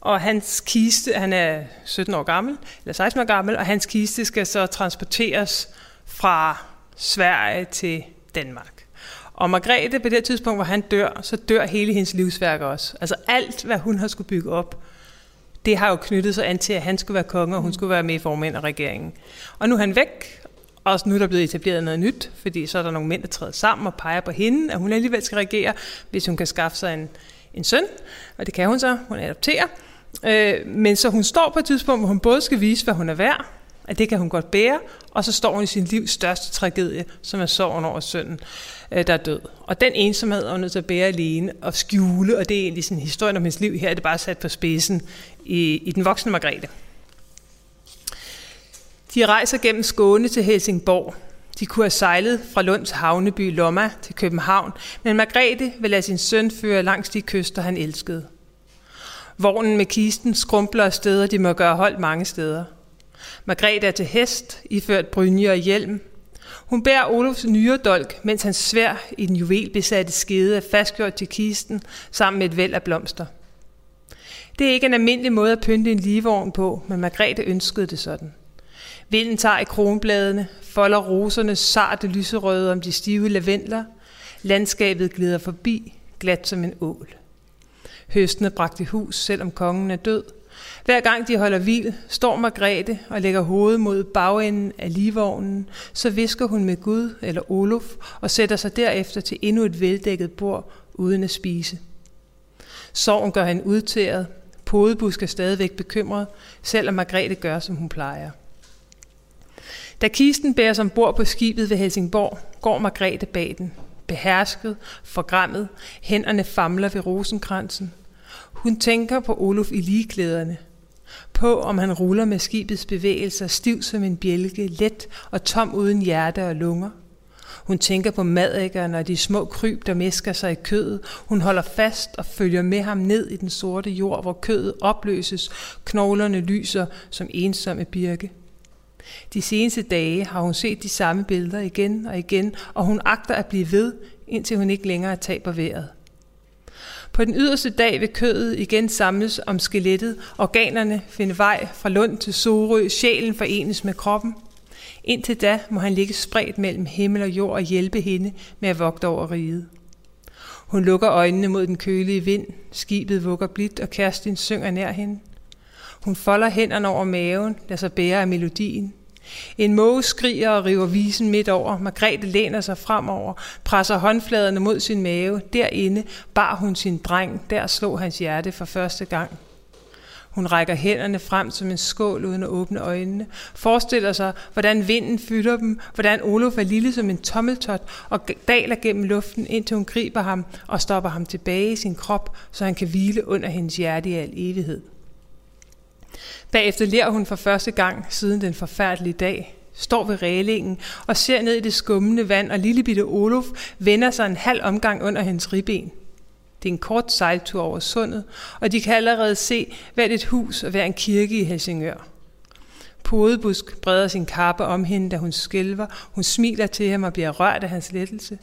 og hans kiste, han er 17 år gammel, eller 16 år gammel, og hans kiste skal så transporteres fra Sverige til Danmark. Og Margrethe, på det tidspunkt, hvor han dør, så dør hele hendes livsværk også. Altså alt, hvad hun har skulle bygge op, det har jo knyttet sig an til, at han skulle være konge, og hun skulle være med i formand af regeringen. Og nu er han væk, og nu er der blevet etableret noget nyt, fordi så er der nogle mænd, der træder sammen og peger på hende, at hun alligevel skal regere, hvis hun kan skaffe sig en, en søn, og det kan hun så, hun adopterer. Øh, men så hun står på et tidspunkt, hvor hun både skal vise, hvad hun er værd, at det kan hun godt bære, og så står hun i sin livs største tragedie, som er sorgen over sønnen, øh, der er død. Og den ensomhed er hun nødt til at bære alene og skjule, og det er egentlig sådan historien om hendes liv. Her er det bare sat på spidsen i, i den voksne Margrethe. De rejser gennem Skåne til Helsingborg. De kunne have sejlet fra Lunds havneby Lomma til København, men Margrethe vil lade sin søn føre langs de kyster, han elskede. Vognen med kisten skrumpler af steder, de må gøre hold mange steder. Margrethe er til hest, iført brynje og hjelm. Hun bærer Olofs nyredolk, mens hans svær i den juvelbesatte skede er fastgjort til kisten sammen med et væld af blomster. Det er ikke en almindelig måde at pynte en ligevogn på, men Margrethe ønskede det sådan. Vinden tager i kronbladene, folder roserne sarte lyserøde om de stive lavendler. Landskabet glider forbi, glat som en ål. Høstene bragte hus, selvom kongen er død – hver gang de holder hvil, står Margrethe og lægger hovedet mod bagenden af livvognen, så visker hun med Gud eller Olof og sætter sig derefter til endnu et veldækket bord uden at spise. Sorgen gør han udtæret, Podebusk er stadigvæk bekymret, selvom Margrethe gør, som hun plejer. Da kisten bæres ombord på skibet ved Helsingborg, går Margrethe bag den. Behersket, forgrammet, hænderne famler ved rosenkransen. Hun tænker på Olof i ligeklæderne. På, om han ruller med skibets bevægelser, stiv som en bjælke, let og tom uden hjerte og lunger. Hun tænker på madækkerne og de små kryb, der mesker sig i kødet. Hun holder fast og følger med ham ned i den sorte jord, hvor kødet opløses, knoglerne lyser som ensomme birke. De seneste dage har hun set de samme billeder igen og igen, og hun agter at blive ved, indtil hun ikke længere taber vejret. På den yderste dag vil kødet igen samles om skelettet, organerne finde vej fra Lund til Sorø, sjælen forenes med kroppen. Indtil da må han ligge spredt mellem himmel og jord og hjælpe hende med at vogte over riget. Hun lukker øjnene mod den kølige vind, skibet vugger blidt, og Kerstin synger nær hende. Hun folder hænderne over maven, lader sig bære af melodien. En måge skriger og river visen midt over. Margrethe læner sig fremover, presser håndfladerne mod sin mave. Derinde bar hun sin dreng. Der slog hans hjerte for første gang. Hun rækker hænderne frem som en skål uden at åbne øjnene. Forestiller sig, hvordan vinden fylder dem, hvordan Olof er lille som en tommeltot og daler gennem luften, indtil hun griber ham og stopper ham tilbage i sin krop, så han kan hvile under hendes hjerte i al evighed. Bagefter lærer hun for første gang siden den forfærdelige dag, står ved rælingen og ser ned i det skummende vand, og lillebitte Olof vender sig en halv omgang under hendes ribben. Det er en kort sejltur over sundet, og de kan allerede se hvert et hus og hver en kirke i Helsingør. Podebusk breder sin kappe om hende, da hun skælver. Hun smiler til ham og bliver rørt af hans lettelse.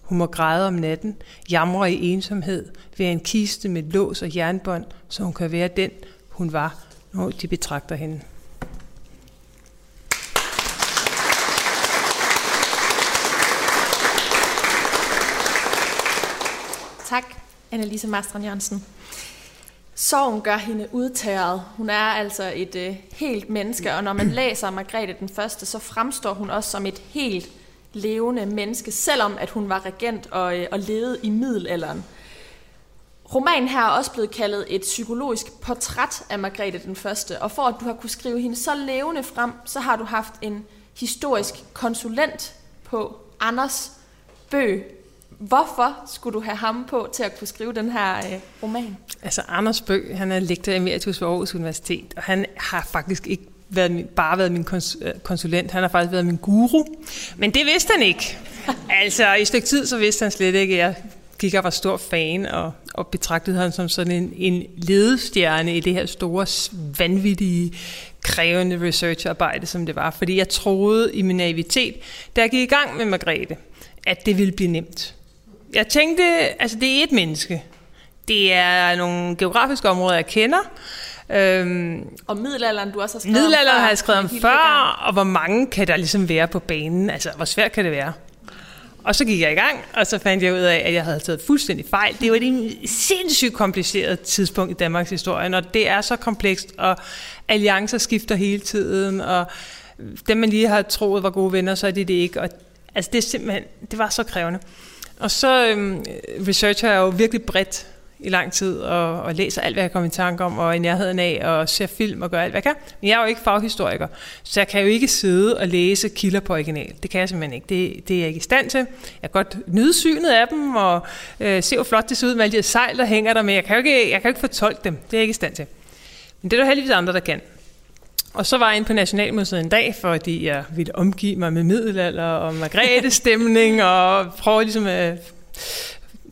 Hun må græde om natten, jamre i ensomhed, ved en kiste med lås og jernbånd, så hun kan være den, hun var og de betragter hende. Tak, Annelise Mastren Jørgensen. Sorgen gør hende udtæret. Hun er altså et øh, helt menneske, og når man læser Margrethe den Første, så fremstår hun også som et helt levende menneske, selvom at hun var regent og, øh, og levede i middelalderen. Romanen her er også blevet kaldet et psykologisk portræt af Margrethe den Første, og for at du har kunne skrive hende så levende frem, så har du haft en historisk konsulent på Anders Bø. Hvorfor skulle du have ham på til at kunne skrive den her øh, roman? Altså Anders Bø, han er lektor emeritus ved Aarhus Universitet, og han har faktisk ikke været min, bare været min øh, konsulent, han har faktisk været min guru. Men det vidste han ikke. (laughs) altså i et stykke tid, så vidste han slet ikke, at jeg og var stor fan og, og betragtede ham som sådan en, en ledestjerne i det her store, vanvittige, krævende researcharbejde, som det var. Fordi jeg troede i min naivitet, da jeg gik i gang med Margrethe, at det ville blive nemt. Jeg tænkte, altså det er et menneske. Det er nogle geografiske områder, jeg kender. Øhm, og middelalderen, du også har skrevet middelalderen om før, har jeg skrevet om før, og hvor mange kan der ligesom være på banen? Altså, hvor svært kan det være? Og så gik jeg i gang, og så fandt jeg ud af, at jeg havde taget fuldstændig fejl. Det var et sindssygt kompliceret tidspunkt i Danmarks historie, når det er så komplekst, og alliancer skifter hele tiden, og dem, man lige har troet var gode venner, så er det det ikke. Og, altså, det, er simpelthen, det var så krævende. Og så øhm, researcher jeg jo virkelig bredt i lang tid, og, og læser alt, hvad jeg kommer i tanke om, og i nærheden af, og ser film og gør alt, hvad jeg kan. Men jeg er jo ikke faghistoriker, så jeg kan jo ikke sidde og læse kilder på original. Det kan jeg simpelthen ikke. Det, det er jeg ikke i stand til. Jeg kan godt nyde synet af dem, og øh, se, hvor flot det ser ud med alle de sejl, der hænger der, men jeg kan jo ikke, jeg kan jo ikke fortolke dem. Det er jeg ikke i stand til. Men det er der heldigvis andre, der kan. Og så var jeg inde på Nationalmuseet en dag, fordi jeg ville omgive mig med middelalder og Margrethe-stemning, og prøve ligesom at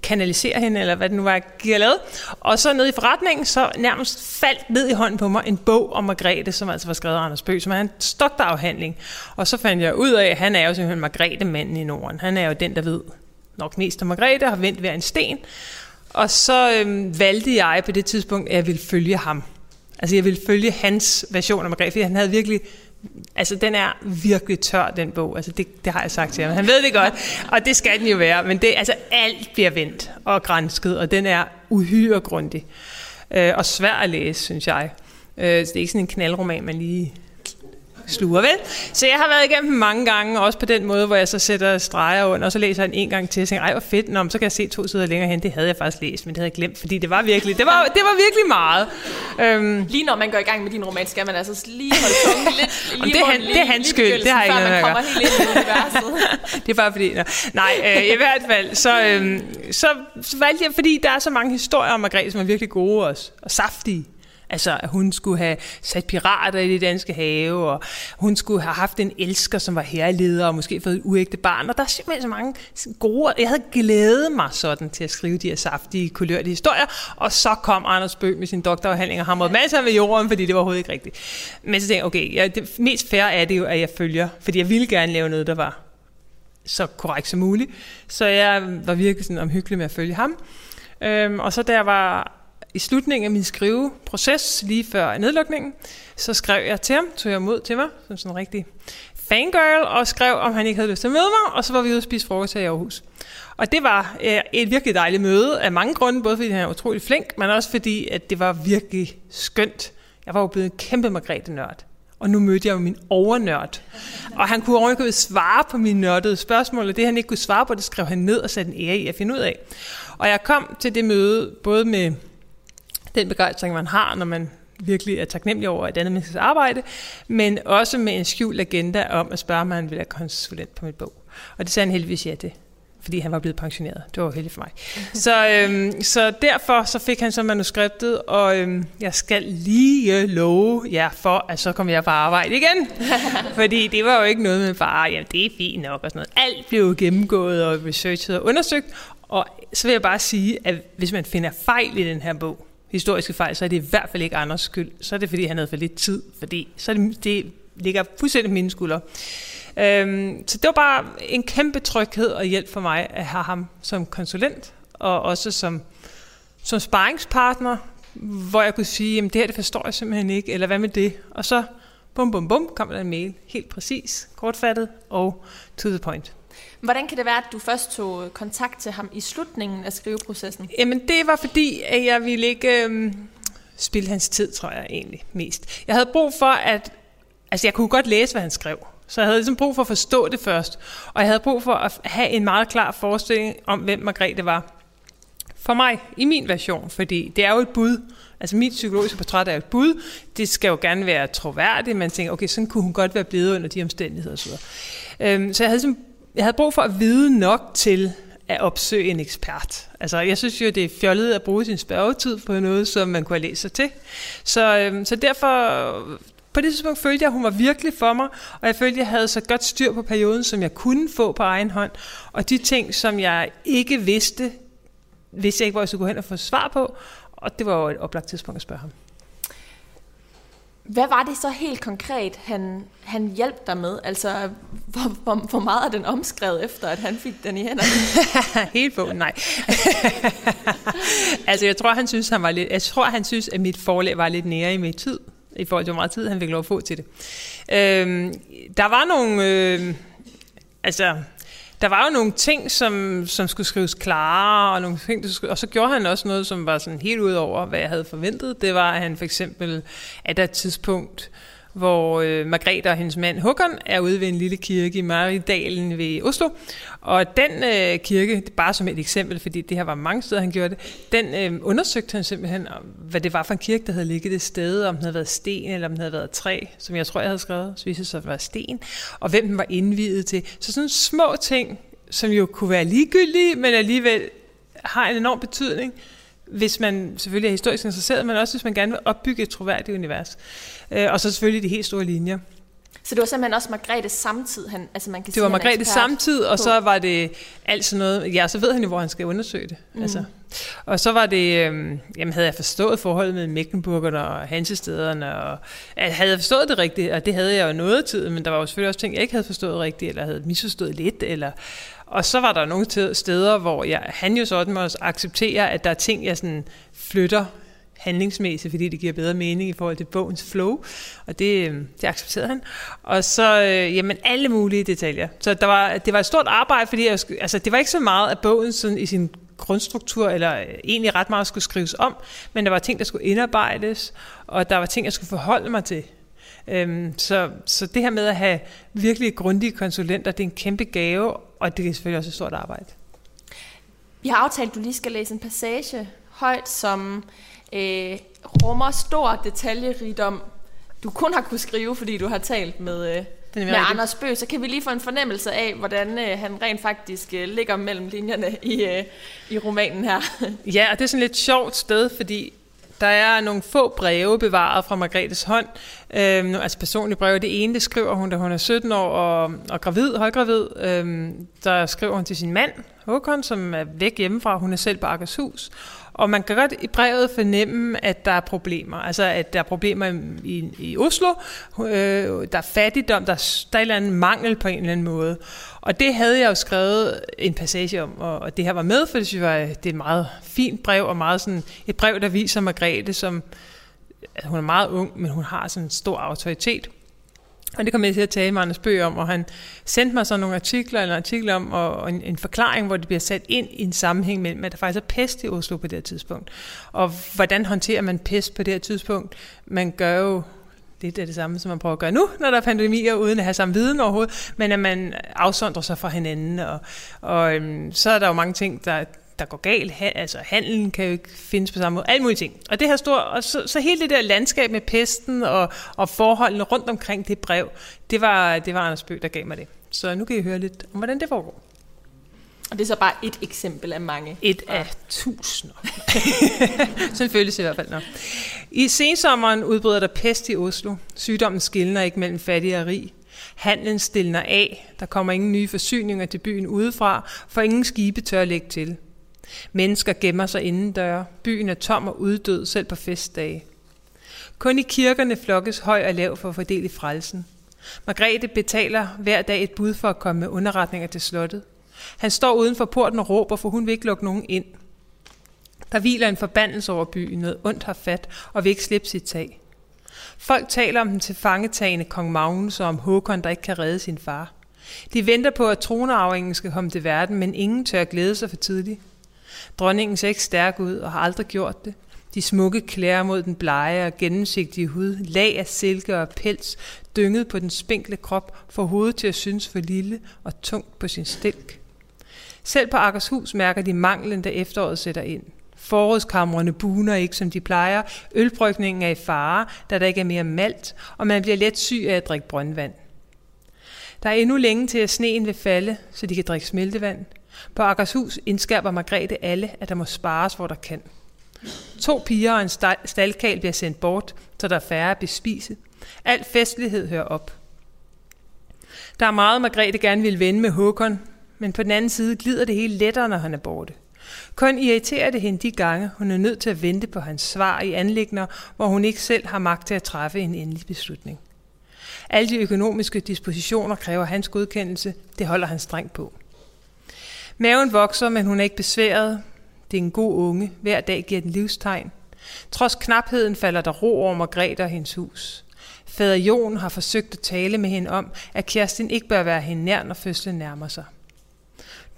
kanalisere hende, eller hvad det nu var, jeg lavet. Og så nede i forretningen, så nærmest faldt ned i hånden på mig en bog om Margrethe, som altså var skrevet af Anders Bøg, som er en stokterafhandling. Og så fandt jeg ud af, at han er jo simpelthen Margrethe-manden i Norden. Han er jo den, der ved nok mest om Margrethe, har vendt hver en sten. Og så øhm, valgte jeg på det tidspunkt, at jeg ville følge ham. Altså jeg ville følge hans version af Margrethe, fordi han havde virkelig Altså, den er virkelig tør, den bog. Altså, det, det har jeg sagt til ham. Han ved det godt, og det skal den jo være. Men det, altså, alt bliver vendt og grænsket, og den er uhyre grundig. Øh, og svær at læse, synes jeg. Øh, så det er ikke sådan en knaldroman, man lige sluger, vel? Så jeg har været igennem mange gange, også på den måde, hvor jeg så sætter streger under, og så læser jeg den en gang til, og tænker, ej, hvor fedt, Nå, så kan jeg se to sider længere hen. Det havde jeg faktisk læst, men det havde jeg glemt, fordi det var virkelig, det var, det var virkelig meget. Øhm, lige når man går i gang med din roman, skal man altså lige holde tungen lidt lige det, er han, lige, det er hans skyld, det har ikke noget man kommer helt ind i universet. (laughs) det er bare fordi, no. nej, øh, i hvert fald, så, øh, så, så valgte jeg, fordi der er så mange historier om Margrethe, som er virkelig gode også, og saftige. Altså, at hun skulle have sat pirater i det danske have, og hun skulle have haft en elsker, som var herreleder, og måske fået et uægte barn. Og der er simpelthen så mange gode... Jeg havde glædet mig sådan til at skrive de her saftige, kulørte historier, og så kom Anders Bøg med sin doktorafhandling og hamrede masser ved jorden, fordi det var overhovedet ikke rigtigt. Men så tænkte jeg, okay, ja, det mest fair er det jo, at jeg følger, fordi jeg ville gerne lave noget, der var så korrekt som muligt. Så jeg var virkelig sådan omhyggelig med at følge ham. Øhm, og så da jeg var i slutningen af min skriveproces, lige før nedlukningen, så skrev jeg til ham, tog jeg mod til mig, som sådan en rigtig fangirl, og skrev, om han ikke havde lyst til at møde mig, og så var vi ude og spise frokost her i Aarhus. Og det var øh, et virkelig dejligt møde af mange grunde, både fordi han er utrolig flink, men også fordi, at det var virkelig skønt. Jeg var jo blevet en kæmpe Margrethe-nørd. Og nu mødte jeg jo min overnørd. Og han kunne overhovedet svare på mine nørdede spørgsmål, og det han ikke kunne svare på, det skrev han ned og satte en ære i at finde ud af. Og jeg kom til det møde både med den begejstring, man har, når man virkelig er taknemmelig over et andet menneskes arbejde, men også med en skjult agenda om at spørge, om han vil være konsulent på mit bog. Og det sagde han heldigvis ja til fordi han var blevet pensioneret. Det var heldigt for mig. (laughs) Så, øhm, så derfor så fik han så manuskriptet, og øhm, jeg skal lige love jer for, at så kommer jeg på arbejde igen. (laughs) fordi det var jo ikke noget med bare, ja, det er fint nok og sådan noget. Alt blev gennemgået og researchet og undersøgt, og så vil jeg bare sige, at hvis man finder fejl i den her bog, historiske fejl, så er det i hvert fald ikke Anders skyld. Så er det, fordi han havde for lidt tid, fordi så er det, det ligger fuldstændig mine skuldre. Øhm, så det var bare en kæmpe tryghed og hjælp for mig at have ham som konsulent, og også som, som sparringspartner, hvor jeg kunne sige, jamen det her det forstår jeg simpelthen ikke, eller hvad med det? Og så bum bum bum kom der en mail, helt præcis, kortfattet og to the point. Hvordan kan det være, at du først tog kontakt til ham i slutningen af skriveprocessen? Jamen det var fordi, at jeg ville ikke øhm, spille hans tid, tror jeg egentlig mest. Jeg havde brug for at, altså jeg kunne godt læse, hvad han skrev. Så jeg havde ligesom brug for at forstå det først. Og jeg havde brug for at have en meget klar forestilling om, hvem Margrethe var. For mig, i min version, fordi det er jo et bud. Altså mit psykologiske portræt er et bud. Det skal jo gerne være troværdigt. Man tænker, okay, sådan kunne hun godt være blevet under de omstændigheder Så, Øhm, så jeg havde ligesom jeg havde brug for at vide nok til at opsøge en ekspert. Altså, jeg synes jo, det er fjollet at bruge sin spørgetid på noget, som man kunne have læst sig til. Så, øhm, så derfor, på det tidspunkt følte jeg, at hun var virkelig for mig, og jeg følte, at jeg havde så godt styr på perioden, som jeg kunne få på egen hånd. Og de ting, som jeg ikke vidste, vidste jeg ikke, hvor jeg skulle gå hen og få svar på. Og det var jo et oplagt tidspunkt at spørge ham. Hvad var det så helt konkret, han, han hjalp dig med? Altså, hvor, hvor, hvor meget er den omskrevet efter, at han fik den i hænderne? (laughs) helt på, nej. (laughs) altså, jeg tror, han synes, han var lidt, jeg tror, han synes, at mit forlag var lidt nære i min tid, i forhold til, hvor meget tid han fik lov at få til det. Øhm, der var nogle, øh, altså, der var jo nogle ting, som, som skulle skrives klarere, og, nogle ting, der skulle, og så gjorde han også noget, som var sådan helt ud over, hvad jeg havde forventet. Det var, at han for eksempel, at der et tidspunkt, hvor øh, Margrethe og hendes mand Håkon er ude ved en lille kirke i Maridalen ved Oslo. Og den øh, kirke, bare som et eksempel, fordi det her var mange steder, han gjorde det, den øh, undersøgte han simpelthen, hvad det var for en kirke, der havde ligget det sted, om den havde været sten, eller om den havde været træ, som jeg tror, jeg havde skrevet, så viste det sig, at det var sten, og hvem den var indvidet til. Så sådan små ting, som jo kunne være ligegyldige, men alligevel har en enorm betydning, hvis man selvfølgelig er historisk interesseret, men også hvis man gerne vil opbygge et troværdigt univers. Øh, og så selvfølgelig de helt store linjer. Så det var simpelthen også Margrethe samtid, han, altså man kan Det var Margrethe samtid, og så var det alt sådan noget, ja, så ved han jo, hvor han skal undersøge det. Mm. Altså. Og så var det, øh, jamen havde jeg forstået forholdet med Mecklenburgerne og Hansestederne, og havde jeg forstået det rigtigt, og det havde jeg jo noget tid, men der var jo selvfølgelig også ting, jeg ikke havde forstået rigtigt, eller havde misforstået lidt, eller og så var der nogle steder, hvor jeg, han jo sådan må acceptere, at der er ting, jeg sådan flytter handlingsmæssigt, fordi det giver bedre mening i forhold til bogens flow, og det, øhm, det accepterede han. Og så, øh, jamen alle mulige detaljer. Så der var, det var et stort arbejde, fordi jeg, altså, det var ikke så meget at bogen sådan, i sin grundstruktur, eller øh, egentlig ret meget skulle skrives om, men der var ting, der skulle indarbejdes, og der var ting, jeg skulle forholde mig til. Øhm, så, så det her med at have virkelig grundige konsulenter, det er en kæmpe gave, og det er selvfølgelig også et stort arbejde. Vi har aftalt, at du lige skal læse en passage højt, som øh, rummer stor detaljerigdom, du kun har kunne skrive, fordi du har talt med, øh, med Anders Bø. Så kan vi lige få en fornemmelse af, hvordan øh, han rent faktisk øh, ligger mellem linjerne i, øh, i romanen her. ja, og det er sådan et lidt sjovt sted, fordi der er nogle få breve bevaret fra Margrethes hånd. Øhm, altså personlige breve. Det ene, det skriver hun, da hun er 17 år og, og gravid, højgravid. Øhm, der skriver hun til sin mand, Håkon, som er væk hjemmefra. Hun er selv på Akershus. Og man kan godt i brevet fornemme, at der er problemer. Altså, at der er problemer i, i Oslo. Øh, der er fattigdom, der er, der er en eller anden mangel på en eller anden måde. Og det havde jeg jo skrevet en passage om, og, og det her var med, for det synes jeg, det er et meget fint brev, og meget sådan et brev, der viser Margrethe, som hun er meget ung, men hun har sådan en stor autoritet. Og det kom jeg til at tale med Anders Bøge om, og han sendte mig så nogle artikler, eller artikler om, og en, en forklaring, hvor det bliver sat ind i en sammenhæng mellem, at der faktisk er pest i Oslo på det her tidspunkt. Og hvordan håndterer man pest på det her tidspunkt? Man gør jo lidt af det samme, som man prøver at gøre nu, når der er pandemier, uden at have samme viden overhovedet, men at man afsondrer sig fra hinanden, og, og øhm, så er der jo mange ting, der, der går galt. Ha, altså handelen kan jo ikke findes på samme måde. Alle mulige ting. Og det her store, og så, så hele det der landskab med pesten og, og forholdene rundt omkring det brev, det var, det var Anders Bøg, der gav mig det. Så nu kan I høre lidt om, hvordan det foregår. Og det er så bare et eksempel af mange. Et af tusinder. (laughs) Sådan føles i hvert fald. Nå. I sensommeren udbryder der pest i Oslo. Sygdommen skiller ikke mellem fattig og rig. Handlen stiller af. Der kommer ingen nye forsyninger til byen udefra, for ingen skibe tør at lægge til. Mennesker gemmer sig indendør. Byen er tom og uddød selv på festdage. Kun i kirkerne flokkes høj og lav for at fordele frelsen. Margrethe betaler hver dag et bud for at komme med underretninger til slottet. Han står uden for porten og råber, for hun vil ikke lukke nogen ind. Der hviler en forbandelse over byen, noget ondt har fat og vil ikke slippe sit tag. Folk taler om den tilfangetagende kong Magnus og om Håkon, der ikke kan redde sin far. De venter på, at tronarvingen skal komme til verden, men ingen tør glæde sig for tidligt. Dronningen ser ikke stærk ud og har aldrig gjort det. De smukke klæder mod den blege og gennemsigtige hud, lag af silke og pels, dynget på den spinkle krop, får hovedet til at synes for lille og tungt på sin stilk. Selv på Akershus mærker de manglen, da efteråret sætter ind. Forårskamrene buner ikke, som de plejer. Ølbrygningen er i fare, da der ikke er mere malt, og man bliver let syg af at drikke brøndvand. Der er endnu længe til, at sneen vil falde, så de kan drikke smeltevand. På Akershus indskærper Margrethe alle, at der må spares, hvor der kan. To piger og en staldkal bliver sendt bort, så der er færre at bespise. Al festlighed hører op. Der er meget, Margrethe gerne vil vende med Håkon, men på den anden side glider det hele lettere, når han er borte. Kun irriterer det hende de gange, hun er nødt til at vente på hans svar i anlægner, hvor hun ikke selv har magt til at træffe en endelig beslutning. Alle de økonomiske dispositioner kræver hans godkendelse, det holder han strengt på. Maven vokser, men hun er ikke besværet. Det er en god unge. Hver dag giver den livstegn. Trods knapheden falder der ro over Margrethe og hendes hus. Fader Jon har forsøgt at tale med hende om, at Kirsten ikke bør være hende nær, når fødslen nærmer sig.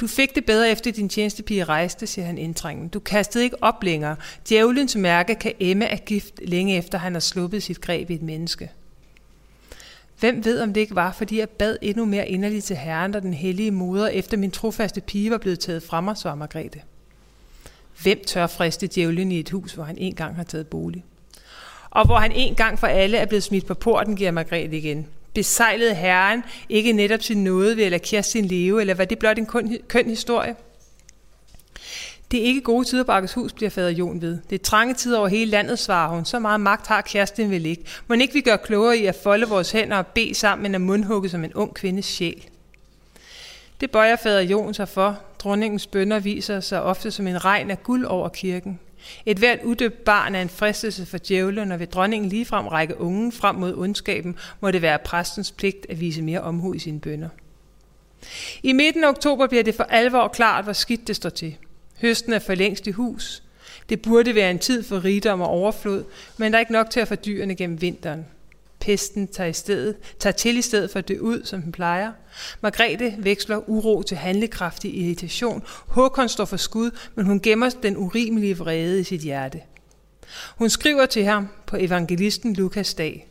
Du fik det bedre efter din tjenestepige rejste, siger han indtrængende. Du kastede ikke op længere. Djævelens mærke kan emme af gift længe efter han har sluppet sit greb i et menneske. Hvem ved, om det ikke var, fordi jeg bad endnu mere inderligt til Herren og den hellige moder, efter min trofaste pige var blevet taget fra mig, svarer Margrethe. Hvem tør friste djævlen i et hus, hvor han engang har taget bolig? Og hvor han en gang for alle er blevet smidt på porten, giver Margrethe igen. Besejlede Herren ikke netop sin nåde ved at lade sin leve, eller var det blot en køn historie? Det er ikke gode tider på Akershus, bliver fader Jon ved. Det er trange tider over hele landet, svarer hun. Så meget magt har Kerstin vel ikke. Må ikke vi gør klogere i at folde vores hænder og bede sammen, end at mundhugge som en ung kvindes sjæl? Det bøjer fader Jon sig for. Dronningens bønder viser sig ofte som en regn af guld over kirken. Et hvert udøbt barn er en fristelse for djævlen, og ved dronningen ligefrem række ungen frem mod ondskaben, må det være præstens pligt at vise mere omhu i sine bønder. I midten af oktober bliver det for alvor klart, hvor skidt det står til. Høsten er for længst i hus. Det burde være en tid for rigdom og overflod, men der er ikke nok til at få dyrene gennem vinteren. Pesten tager, i stedet, tager til i stedet for det ud, som den plejer. Margrethe veksler uro til handlekraftig irritation. Håkon står for skud, men hun gemmer den urimelige vrede i sit hjerte. Hun skriver til ham på evangelisten Lukas dag.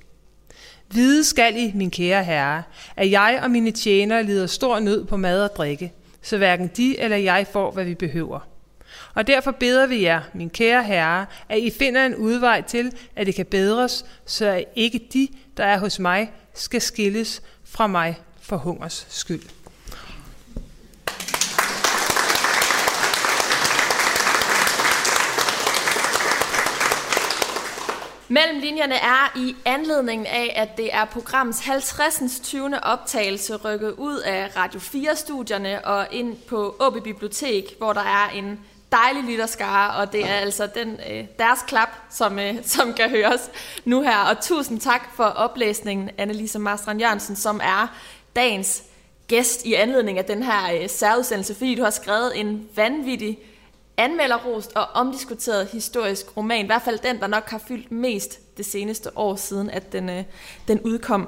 Vide skal I, min kære herre, at jeg og mine tjenere lider stor nød på mad og drikke, så hverken de eller jeg får, hvad vi behøver. Og derfor beder vi jer, min kære herre, at I finder en udvej til, at det kan bedres, så ikke de, der er hos mig, skal skilles fra mig for hungers skyld. Mellem linjerne er i anledningen af, at det er programs 50. 20. optagelse rykket ud af Radio 4-studierne og ind på Åbe Bibliotek, hvor der er en dejlig lytterskare, og det er altså den, øh, deres klap, som, øh, som kan høres nu her. Og tusind tak for oplæsningen, Annelise Marstrand Jørgensen, som er dagens gæst i anledning af den her øh, særudsendelse, fordi du har skrevet en vanvittig anmelderrost og omdiskuteret historisk roman, i hvert fald den, der nok har fyldt mest det seneste år siden, at den, øh, den udkom.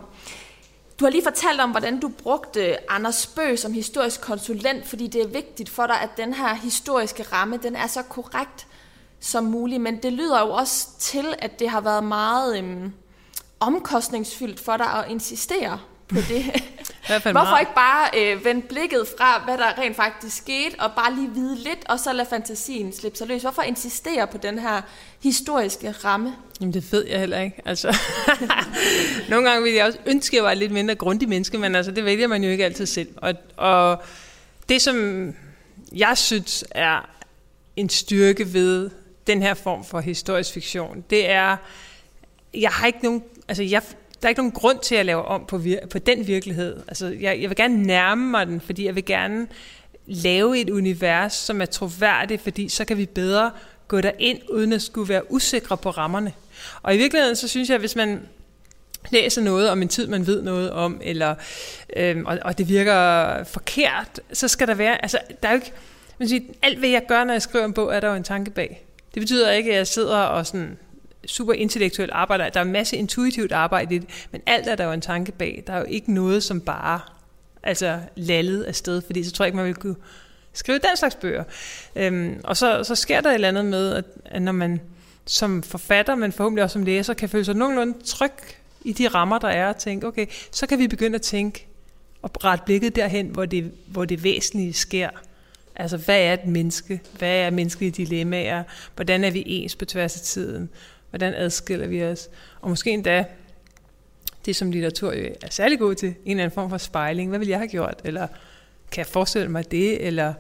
Du har lige fortalt om, hvordan du brugte Anders Bø som historisk konsulent, fordi det er vigtigt for dig, at den her historiske ramme, den er så korrekt som muligt. Men det lyder jo også til, at det har været meget øhm, omkostningsfyldt for dig at insistere på (laughs) det. Hvorfor meget. ikke bare øh, vende blikket fra, hvad der rent faktisk skete, og bare lige vide lidt, og så lade fantasien slippe sig løs? Hvorfor insistere på den her historiske ramme? Jamen det ved jeg heller ikke. Altså, (laughs) nogle gange ville jeg også ønske, at jeg var et lidt mindre grundig menneske, men altså, det vælger man jo ikke altid selv. Og, og det, som jeg synes er en styrke ved den her form for historisk fiktion, det er, jeg har ikke nogen, altså jeg, der er ikke nogen grund til at lave om på, vir- på den virkelighed. Altså, jeg, jeg vil gerne nærme mig den, fordi jeg vil gerne lave et univers, som er troværdigt, fordi så kan vi bedre gå ind uden at skulle være usikre på rammerne. Og i virkeligheden, så synes jeg, at hvis man læser noget om en tid, man ved noget om, eller, øhm, og, og det virker forkert, så skal der være, altså der er jo ikke, man siger, alt hvad jeg gør, når jeg skriver en bog, er der jo en tanke bag. Det betyder ikke, at jeg sidder og sådan super intellektuelt arbejder. Der er en masse intuitivt arbejde i det, men alt er der jo en tanke bag. Der er jo ikke noget, som bare altså lallet afsted, fordi så tror jeg ikke, man vil kunne skrive den slags bøger. Øhm, og så, så sker der et eller andet med, at, at når man som forfatter, men forhåbentlig også som læser, kan føle sig nogenlunde tryg i de rammer, der er, og tænke, okay, så kan vi begynde at tænke og rette blikket derhen, hvor det, hvor det væsentlige sker. Altså, hvad er et menneske? Hvad er menneskelige dilemmaer? Hvordan er vi ens på tværs af tiden? Hvordan adskiller vi os? Og måske endda det, som litteratur er særlig god til, en eller anden form for spejling. Hvad ville jeg have gjort? Eller kan jeg forestille mig det? Eller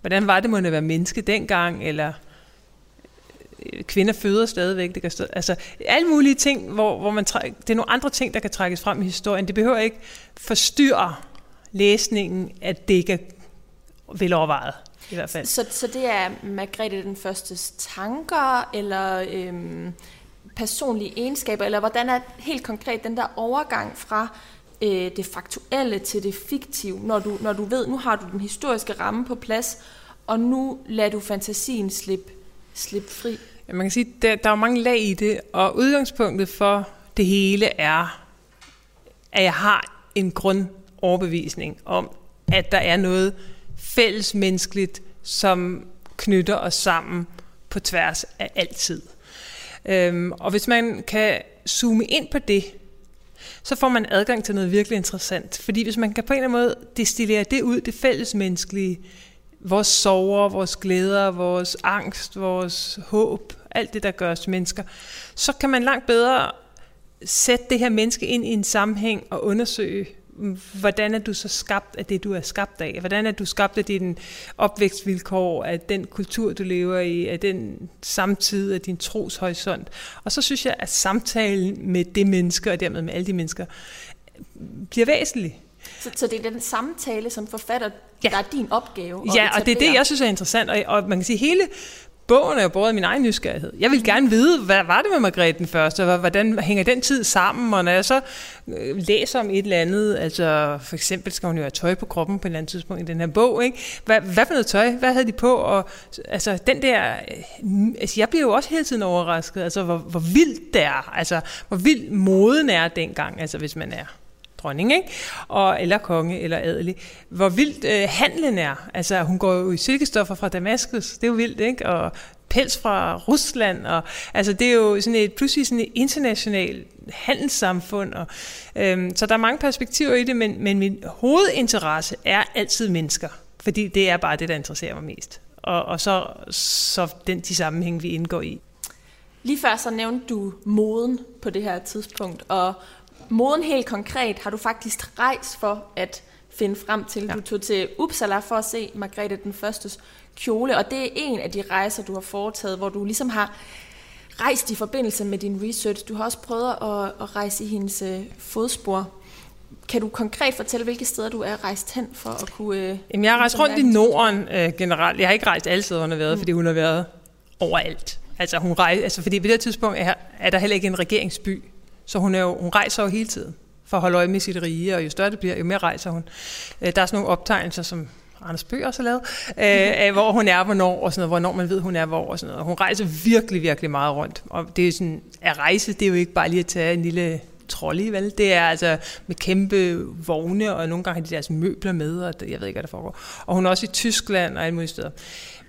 hvordan var det må at være menneske dengang? Eller øh, kvinder føder stadigvæk. Det kan stå, altså alle mulige ting, hvor, hvor man træk, det er nogle andre ting, der kan trækkes frem i historien. Det behøver ikke forstyrre læsningen, at det ikke er velovervejet i hvert fald. Så, så det er Margrethe den første tanker, eller øhm, personlige egenskaber, eller hvordan er helt konkret den der overgang fra øh, det faktuelle til det fiktive, når du, når du ved, nu har du den historiske ramme på plads, og nu lader du fantasien slippe slip fri? Ja, man kan sige, der, der er mange lag i det, og udgangspunktet for det hele er, at jeg har en grundoverbevisning om, at der er noget fælles menneskeligt, som knytter os sammen på tværs af altid. Øhm, og hvis man kan zoome ind på det, så får man adgang til noget virkelig interessant. Fordi hvis man kan på en eller anden måde destillere det ud, det fælles menneskelige, vores sorger, vores glæder, vores angst, vores håb, alt det, der gør os mennesker, så kan man langt bedre sætte det her menneske ind i en sammenhæng og undersøge, hvordan er du så skabt af det, du er skabt af? Hvordan er du skabt af din opvækstvilkår, af den kultur, du lever i, af den samtid, af din troshorisont? Og så synes jeg, at samtalen med det menneske, og dermed med alle de mennesker, bliver væsentlig. Så, så det er den samtale som forfatter, ja. der er din opgave? Ja, og det er det, jeg synes er interessant. Og, og man kan sige, hele bogen er jo både min egen nysgerrighed. Jeg vil gerne vide, hvad var det med Margrethe den første, hvordan hænger den tid sammen, og når jeg så øh, læser om et eller andet, altså for eksempel skal hun jo have tøj på kroppen på et eller andet tidspunkt i den her bog, ikke? Hvad, hvad for noget tøj? Hvad havde de på? Og altså den der, øh, altså jeg bliver jo også hele tiden overrasket, altså hvor, hvor vildt det er, altså hvor vildt moden er dengang, altså hvis man er dronning, ikke? Og, eller konge, eller adelig. Hvor vildt øh, handlen er. Altså, hun går jo i silkestoffer fra Damaskus. Det er jo vildt, ikke? Og pels fra Rusland. Og, altså det er jo sådan et, pludselig sådan et internationalt handelssamfund. Og, øhm, så der er mange perspektiver i det, men, men min hovedinteresse er altid mennesker. Fordi det er bare det, der interesserer mig mest. Og, og så, så den, de sammenhæng, vi indgår i. Lige før så nævnte du moden på det her tidspunkt, og moden helt konkret har du faktisk rejst for at finde frem til. Ja. Du tog til Uppsala for at se Margrethe den Førstes kjole, og det er en af de rejser, du har foretaget, hvor du ligesom har rejst i forbindelse med din research. Du har også prøvet at, at rejse i hendes øh, fodspor. Kan du konkret fortælle, hvilke steder du er rejst hen for at kunne... Øh, Jamen, jeg har rejst rundt i Norden øh, generelt. Jeg har ikke rejst alle steder, hun har været, mm. fordi hun har været overalt. Altså, hun rejser, altså fordi på det tidspunkt er, er der heller ikke en regeringsby, så hun, er jo, hun rejser jo hele tiden for at holde øje med sit rige, og jo større det bliver, jo mere rejser hun. Øh, der er sådan nogle optegnelser, som Anders Bøger også har lavet, øh, hvor hun er, hvornår, og sådan noget, hvornår man ved, hun er, hvor, og sådan noget. Hun rejser virkelig, virkelig meget rundt. Og det er sådan, at rejse, det er jo ikke bare lige at tage en lille trolley, vel? Det er altså med kæmpe vogne, og nogle gange har de deres møbler med, og jeg ved ikke, hvad der foregår. Og hun er også i Tyskland og alle mulige steder.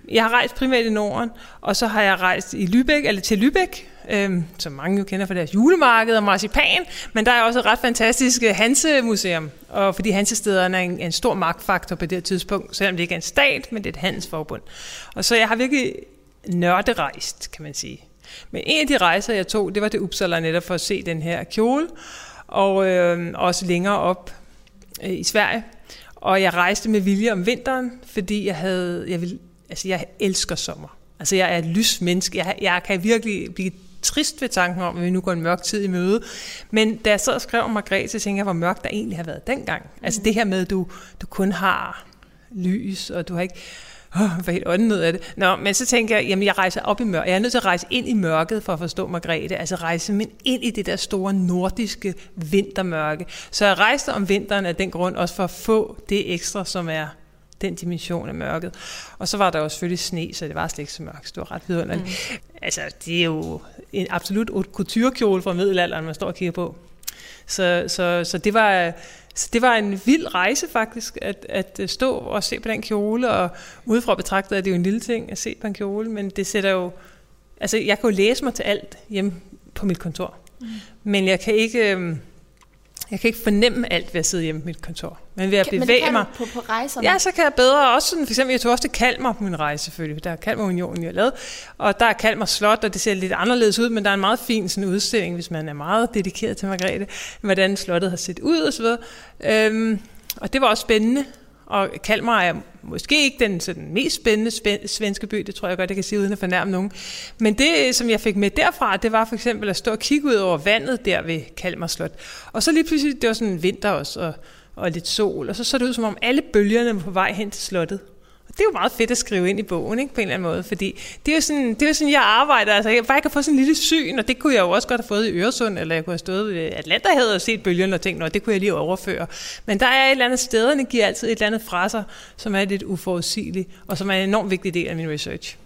Jeg har rejst primært i Norden, og så har jeg rejst i Lübeck, eller til Lübeck, øhm, som mange jo kender fra deres julemarked og marcipan, men der er også et ret fantastisk øh, Hanse-museum, og fordi Hansestederne er en, en stor magtfaktor på det tidspunkt, selvom det ikke er en stat, men det er et handelsforbund. Og så jeg har virkelig nørderejst, kan man sige. Men en af de rejser, jeg tog, det var til Uppsala netop for at se den her kjole, og øh, også længere op øh, i Sverige. Og jeg rejste med vilje om vinteren, fordi jeg havde, jeg ville, altså jeg elsker sommer. Altså jeg er et lysmenneske. Jeg, jeg kan virkelig blive trist ved tanken om, at vi nu går en mørk tid i møde. Men da jeg så og skrev om Margrethe, så tænkte jeg, hvor mørkt der egentlig har været dengang. Mm. Altså det her med, at du, du kun har lys, og du har ikke oh, var helt åndet af det. Nå, men så tænker jeg, jamen jeg rejser op i mørket. Jeg er nødt til at rejse ind i mørket for at forstå Margrethe. Altså rejse men ind i det der store nordiske vintermørke. Så jeg rejste om vinteren af den grund, også for at få det ekstra, som er den dimension af mørket. Og så var der jo selvfølgelig sne, så det var slet ikke så mørkt. Det var ret vidunderligt. Mm. Altså, det er jo en absolut couture fra middelalderen, man står og kigger på. Så, så, så det var så det var en vild rejse faktisk, at, at stå og se på den kjole, og udefra betragtet er det jo en lille ting at se på en kjole, men det sætter jo, altså jeg kan jo læse mig til alt hjemme på mit kontor, mm. men jeg kan ikke, øhm, jeg kan ikke fornemme alt ved at sidde hjemme på mit kontor. Men ved at kan, bevæge men mig... på, på rejserne? Ja, så kan jeg bedre. Også sådan, for eksempel, jeg tog også til Kalmar på min rejse, selvfølgelig. Der er Kalmar Unionen, jeg lavet. Og der er Kalmar Slot, og det ser lidt anderledes ud, men der er en meget fin sådan, udstilling, hvis man er meget dedikeret til Margrethe, hvordan slottet har set ud osv. Øhm, og det var også spændende. Og Kalmar er måske ikke den sådan, mest spændende svenske by, det tror jeg godt, jeg kan sige uden at fornærme nogen. Men det, som jeg fik med derfra, det var for eksempel at stå og kigge ud over vandet der ved Kalmar Slot. Og så lige pludselig, det var sådan vinter også, og, og lidt sol, og så så det ud som om alle bølgerne var på vej hen til slottet det er jo meget fedt at skrive ind i bogen, ikke, på en eller anden måde, fordi det er jo sådan, det er jo sådan jeg arbejder. Altså, jeg bare kan få sådan en lille syn, og det kunne jeg jo også godt have fået i Øresund, eller jeg kunne have stået ved Atlanterhavet og set bølgerne og tænkt, og det kunne jeg lige overføre. Men der er et eller andet sted, der giver altid et eller andet fra sig, som er lidt uforudsigeligt, og som er en enormt vigtig del af min research.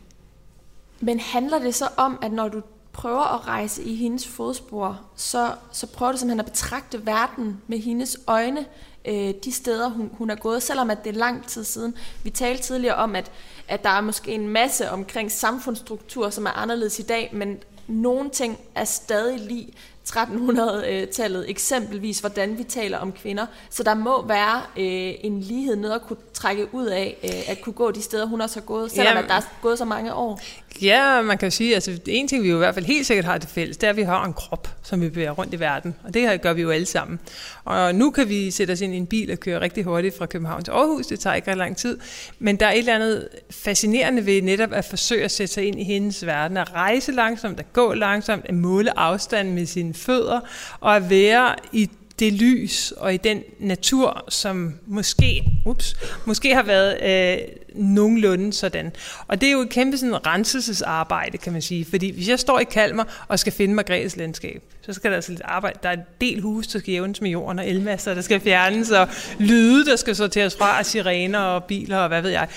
Men handler det så om, at når du prøver at rejse i hendes fodspor, så, så prøver du simpelthen at betragte verden med hendes øjne, øh, de steder, hun, hun er gået, selvom at det er lang tid siden. Vi talte tidligere om, at, at der er måske en masse omkring samfundsstruktur, som er anderledes i dag, men nogle ting er stadig lige 1300-tallet, eksempelvis hvordan vi taler om kvinder. Så der må være øh, en lighed noget at kunne trække ud af, øh, at kunne gå de steder, hun også har gået, selvom ja, at der er gået så mange år. Ja, man kan jo sige, altså en ting, vi jo i hvert fald helt sikkert har til fælles, det er, at vi har en krop, som vi bevæger rundt i verden. Og det her gør vi jo alle sammen. Og nu kan vi sætte os ind i en bil og køre rigtig hurtigt fra København til Aarhus. Det tager ikke ret lang tid. Men der er et eller andet fascinerende ved netop at forsøge at sætte sig ind i hendes verden. At rejse langsomt, at gå langsomt, at måle afstanden med sine fødder, og at være i det lys og i den natur, som måske, ups, måske har været øh, nogenlunde sådan. Og det er jo et kæmpe sådan renselsesarbejde, kan man sige. Fordi hvis jeg står i Kalmer og skal finde Margrethes landskab, så skal der altså lidt arbejde. Der er en del hus, der skal jævnes med jorden, og elmasser, der skal fjernes, og lyde, der skal sorteres fra, og sirener og biler, og hvad ved jeg.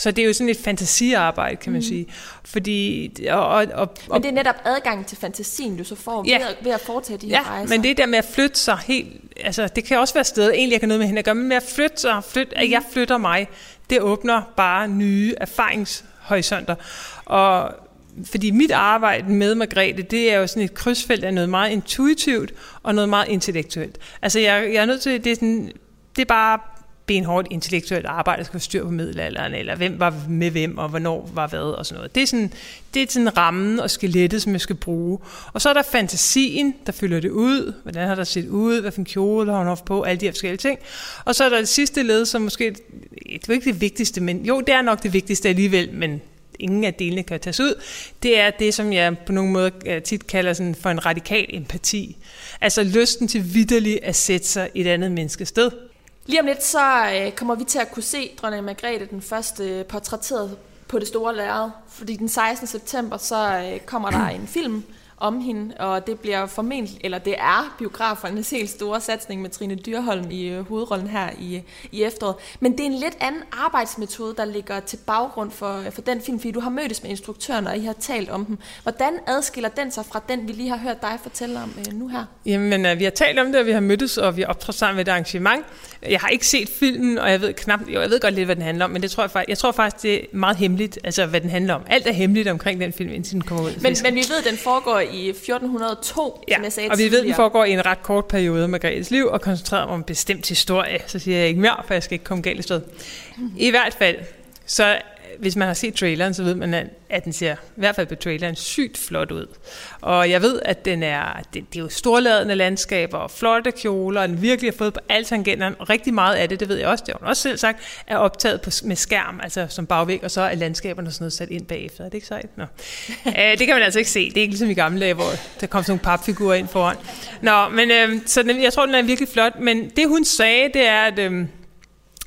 Så det er jo sådan et fantasiarbejde, kan man mm. sige. Fordi, og, og, og, men det er netop adgang til fantasien, du så får ja. ved, at, ved at foretage de her ja, rejser. men det der med at flytte sig helt... Altså, det kan også være steder, egentlig jeg kan noget med hende at gøre, men med at flytte sig, flytte, mm. at jeg flytter mig, det åbner bare nye erfaringshorisonter. Og fordi mit arbejde med Margrethe, det er jo sådan et krydsfelt af noget meget intuitivt og noget meget intellektuelt. Altså jeg, jeg er nødt til, det er, sådan, det er bare benhårdt intellektuelt arbejde, der skal styr på middelalderen, eller hvem var med hvem, og hvornår var hvad, og sådan noget. Det er sådan, det er sådan rammen og skelettet, som jeg skal bruge. Og så er der fantasien, der fylder det ud. Hvordan har der set ud? Hvad for en kjole har hun haft på? Alle de her forskellige ting. Og så er der det sidste led, som måske, det er ikke det vigtigste, men jo, det er nok det vigtigste alligevel, men ingen af delene kan tages ud, det er det, som jeg på nogle måder øh, tit kalder sådan for en radikal empati. Altså lysten til vidderligt at sætte sig i et andet menneskes sted. Lige om lidt, så øh, kommer vi til at kunne se dronning Margrethe den første øh, portrætteret på det store lærred. Fordi den 16. september, så øh, kommer der en film om hende, og det bliver formentlig, eller det er biografernes helt store satsning med Trine Dyrholm i øh, hovedrollen her i, i efteråret. Men det er en lidt anden arbejdsmetode, der ligger til baggrund for, for den film, fordi du har mødtes med instruktøren, og I har talt om dem. Hvordan adskiller den sig fra den, vi lige har hørt dig fortælle om øh, nu her? Jamen, øh, vi har talt om det, og vi har mødtes, og vi har optrådt sammen med et arrangement. Jeg har ikke set filmen, og jeg ved knap, jo, jeg ved godt lidt, hvad den handler om, men det tror jeg, jeg tror faktisk, det er meget hemmeligt, altså hvad den handler om. Alt er hemmeligt omkring den film, indtil den kommer ud. Men, men vi ved, at den foregår i 1402, ja, som jeg sagde og vi ved, at den foregår i en ret kort periode med Margrethes liv, og koncentrerer mig om en bestemt historie. Så siger jeg ikke mere, for jeg skal ikke komme galt i sted. I hvert fald, så hvis man har set traileren, så ved man, at den ser, i hvert fald på traileren, sygt flot ud. Og jeg ved, at den er, det, det er jo storladende landskaber og flotte kjoler, og den virkelig har fået på alle tangenterne, og rigtig meget af det, det ved jeg også, det har hun også selv sagt, er optaget på, med skærm, altså som bagvæg, og så er landskaberne sådan noget sat ind bagefter. Er det ikke sejt? Nå. Æ, (laughs) det kan man altså ikke se. Det er ikke ligesom i gamle dage, hvor der kom sådan nogle papfigurer ind foran. Nå, men øh, så den, jeg tror, den er virkelig flot, men det hun sagde, det er, at, øh,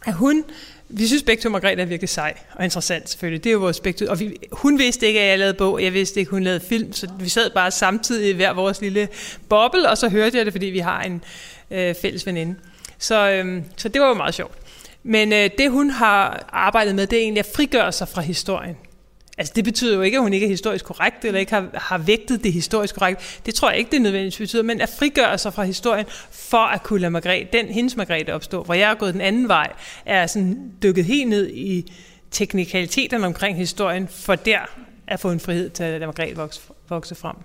at hun vi synes begge to, Margrethe er virkelig sej og interessant selvfølgelig. Det er jo vores begge to. Og vi, hun vidste ikke, at jeg lavede bog, jeg vidste ikke, at hun lavede film, så vi sad bare samtidig i hver vores lille boble, og så hørte jeg det, fordi vi har en øh, fælles veninde. Så, øh, så det var jo meget sjovt. Men øh, det, hun har arbejdet med, det er egentlig at frigøre sig fra historien. Altså det betyder jo ikke, at hun ikke er historisk korrekt, eller ikke har, har vægtet det historisk korrekt. Det tror jeg ikke, det nødvendigvis betyder, men at frigøre sig fra historien, for at kunne lade Margrethe, den, hendes Margrethe opstå. Hvor jeg er gået den anden vej, er sådan dykket helt ned i teknikaliteterne omkring historien, for der at få en frihed til at lade Margrethe vokse, vokse frem.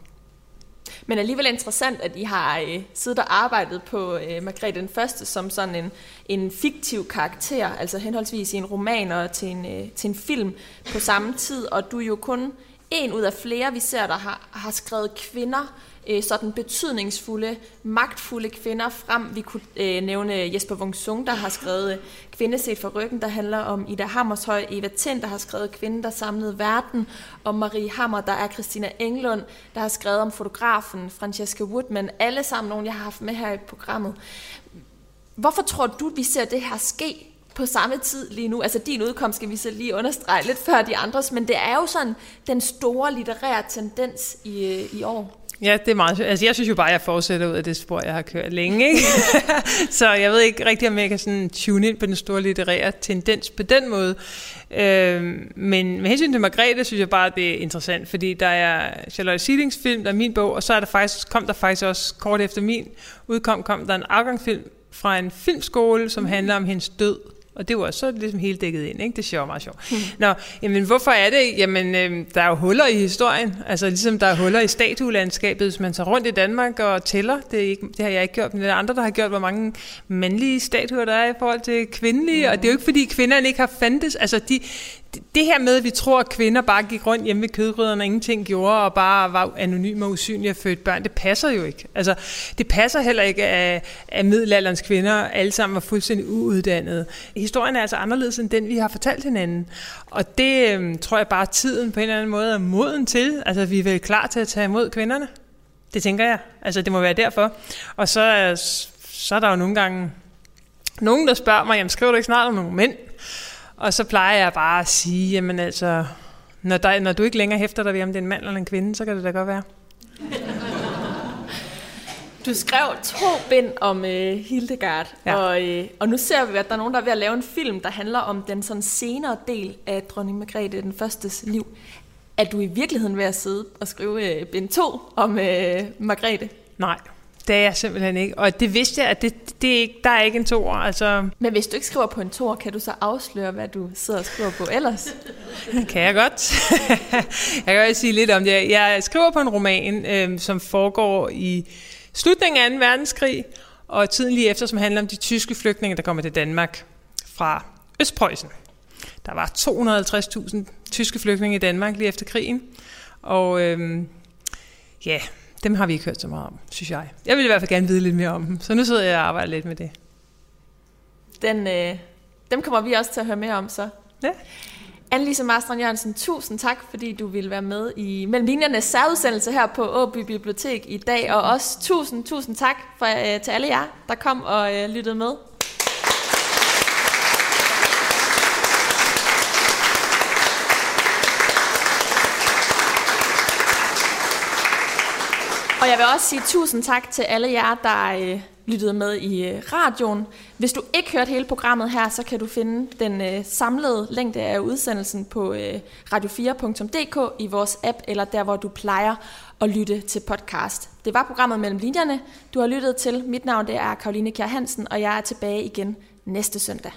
Men alligevel interessant, at I har øh, siddet og arbejdet på øh, Margrethe den Første som sådan en, en fiktiv karakter, altså henholdsvis i en roman og til en, øh, til en film på samme tid, og du er jo kun en ud af flere, vi ser, der har, har skrevet kvinder øh, sådan betydningsfulde, magtfulde kvinder frem. Vi kunne øh, nævne Jesper Wungsung, der har skrevet øh, Kvinde set fra ryggen, der handler om Ida Hammershøj, Eva Tind, der har skrevet Kvinden, der samlede verden, og Marie Hammer, der er Christina Englund, der har skrevet om fotografen Francesca Woodman. Alle sammen nogen, jeg har haft med her i programmet. Hvorfor tror du, vi ser det her ske på samme tid lige nu. Altså din udkomst skal vi så lige understrege lidt før de andres, men det er jo sådan den store litterære tendens i, øh, i år. Ja, det er meget Altså, jeg synes jo bare, at jeg fortsætter ud af det spor, jeg har kørt længe. Ikke? (laughs) så jeg ved ikke rigtig, om jeg kan sådan tune ind på den store litterære tendens på den måde. Øhm, men med hensyn til Margrethe, synes jeg bare, at det er interessant, fordi der er Charlotte Seelings film, der er min bog, og så er der faktisk, kom der faktisk også kort efter min udkom, kom der en afgangsfilm fra en filmskole, som handler om hendes død. Og det var så ligesom helt dækket ind, ikke? Det var meget sjovt. Mm. Nå, jamen hvorfor er det? Jamen, øh, der er jo huller i historien. Altså ligesom der er huller i statuelandskabet, hvis man tager rundt i Danmark og tæller. Det, er ikke, det har jeg ikke gjort, men der er andre, der har gjort, hvor mange mandlige statuer der er i forhold til kvindelige. Mm. Og det er jo ikke, fordi kvinderne ikke har fandtes. Altså, de, det her med, at vi tror, at kvinder bare gik rundt hjemme ved kødgryderne og ingenting gjorde, og bare var anonyme og usynlige og fødte børn, det passer jo ikke. Altså, det passer heller ikke, at, at middelalderens kvinder alle sammen var fuldstændig uuddannede. Historien er altså anderledes end den, vi har fortalt hinanden. Og det øhm, tror jeg bare, at tiden på en eller anden måde er moden til. Altså, vi er vel klar til at tage imod kvinderne. Det tænker jeg. Altså, det må være derfor. Og så, øh, så er der jo nogle gange nogen, der spørger mig, jamen skriver du ikke snart om nogle mænd? Og så plejer jeg bare at sige, jamen altså, når, der, når du ikke længere hæfter dig ved, om det er en mand eller en kvinde, så kan det da godt være. (laughs) Du skrev to bind om øh, Hildegard, ja. og, øh, og nu ser vi, at der er nogen, der er ved at lave en film, der handler om den sådan senere del af dronning Margrethe den førstes liv. Er du i virkeligheden ved at sidde og skrive øh, bind to om øh, Margrethe? Nej, det er jeg simpelthen ikke. Og det vidste jeg, at det, det er ikke, der er ikke en toer. Altså, Men hvis du ikke skriver på en tor, kan du så afsløre, hvad du sidder og skriver på ellers? det kan jeg godt. (laughs) jeg kan også sige lidt om det. Jeg skriver på en roman, øh, som foregår i slutningen af 2. verdenskrig, og tiden lige efter, som handler om de tyske flygtninge, der kommer til Danmark fra Østpreussen. Der var 250.000 tyske flygtninge i Danmark lige efter krigen, og øh, ja, dem har vi ikke hørt så meget om, synes jeg. Jeg vil i hvert fald gerne vide lidt mere om dem, så nu sidder jeg og arbejder lidt med det. Den, øh, dem kommer vi også til at høre mere om så. Ja. Annelise Marstrand Jørgensen, tusind tak, fordi du ville være med i Mellem Linjernes særudsendelse her på Åby Bibliotek i dag. Og også tusind, tusind tak for, øh, til alle jer, der kom og øh, lyttede med. Og jeg vil også sige tusind tak til alle jer, der øh, lyttede med i øh, radioen. Hvis du ikke hørte hele programmet her, så kan du finde den øh, samlede længde af udsendelsen på øh, radio4.dk i vores app, eller der, hvor du plejer at lytte til podcast. Det var programmet Mellem Linjerne, du har lyttet til. Mit navn det er Karoline Kjær Hansen, og jeg er tilbage igen næste søndag.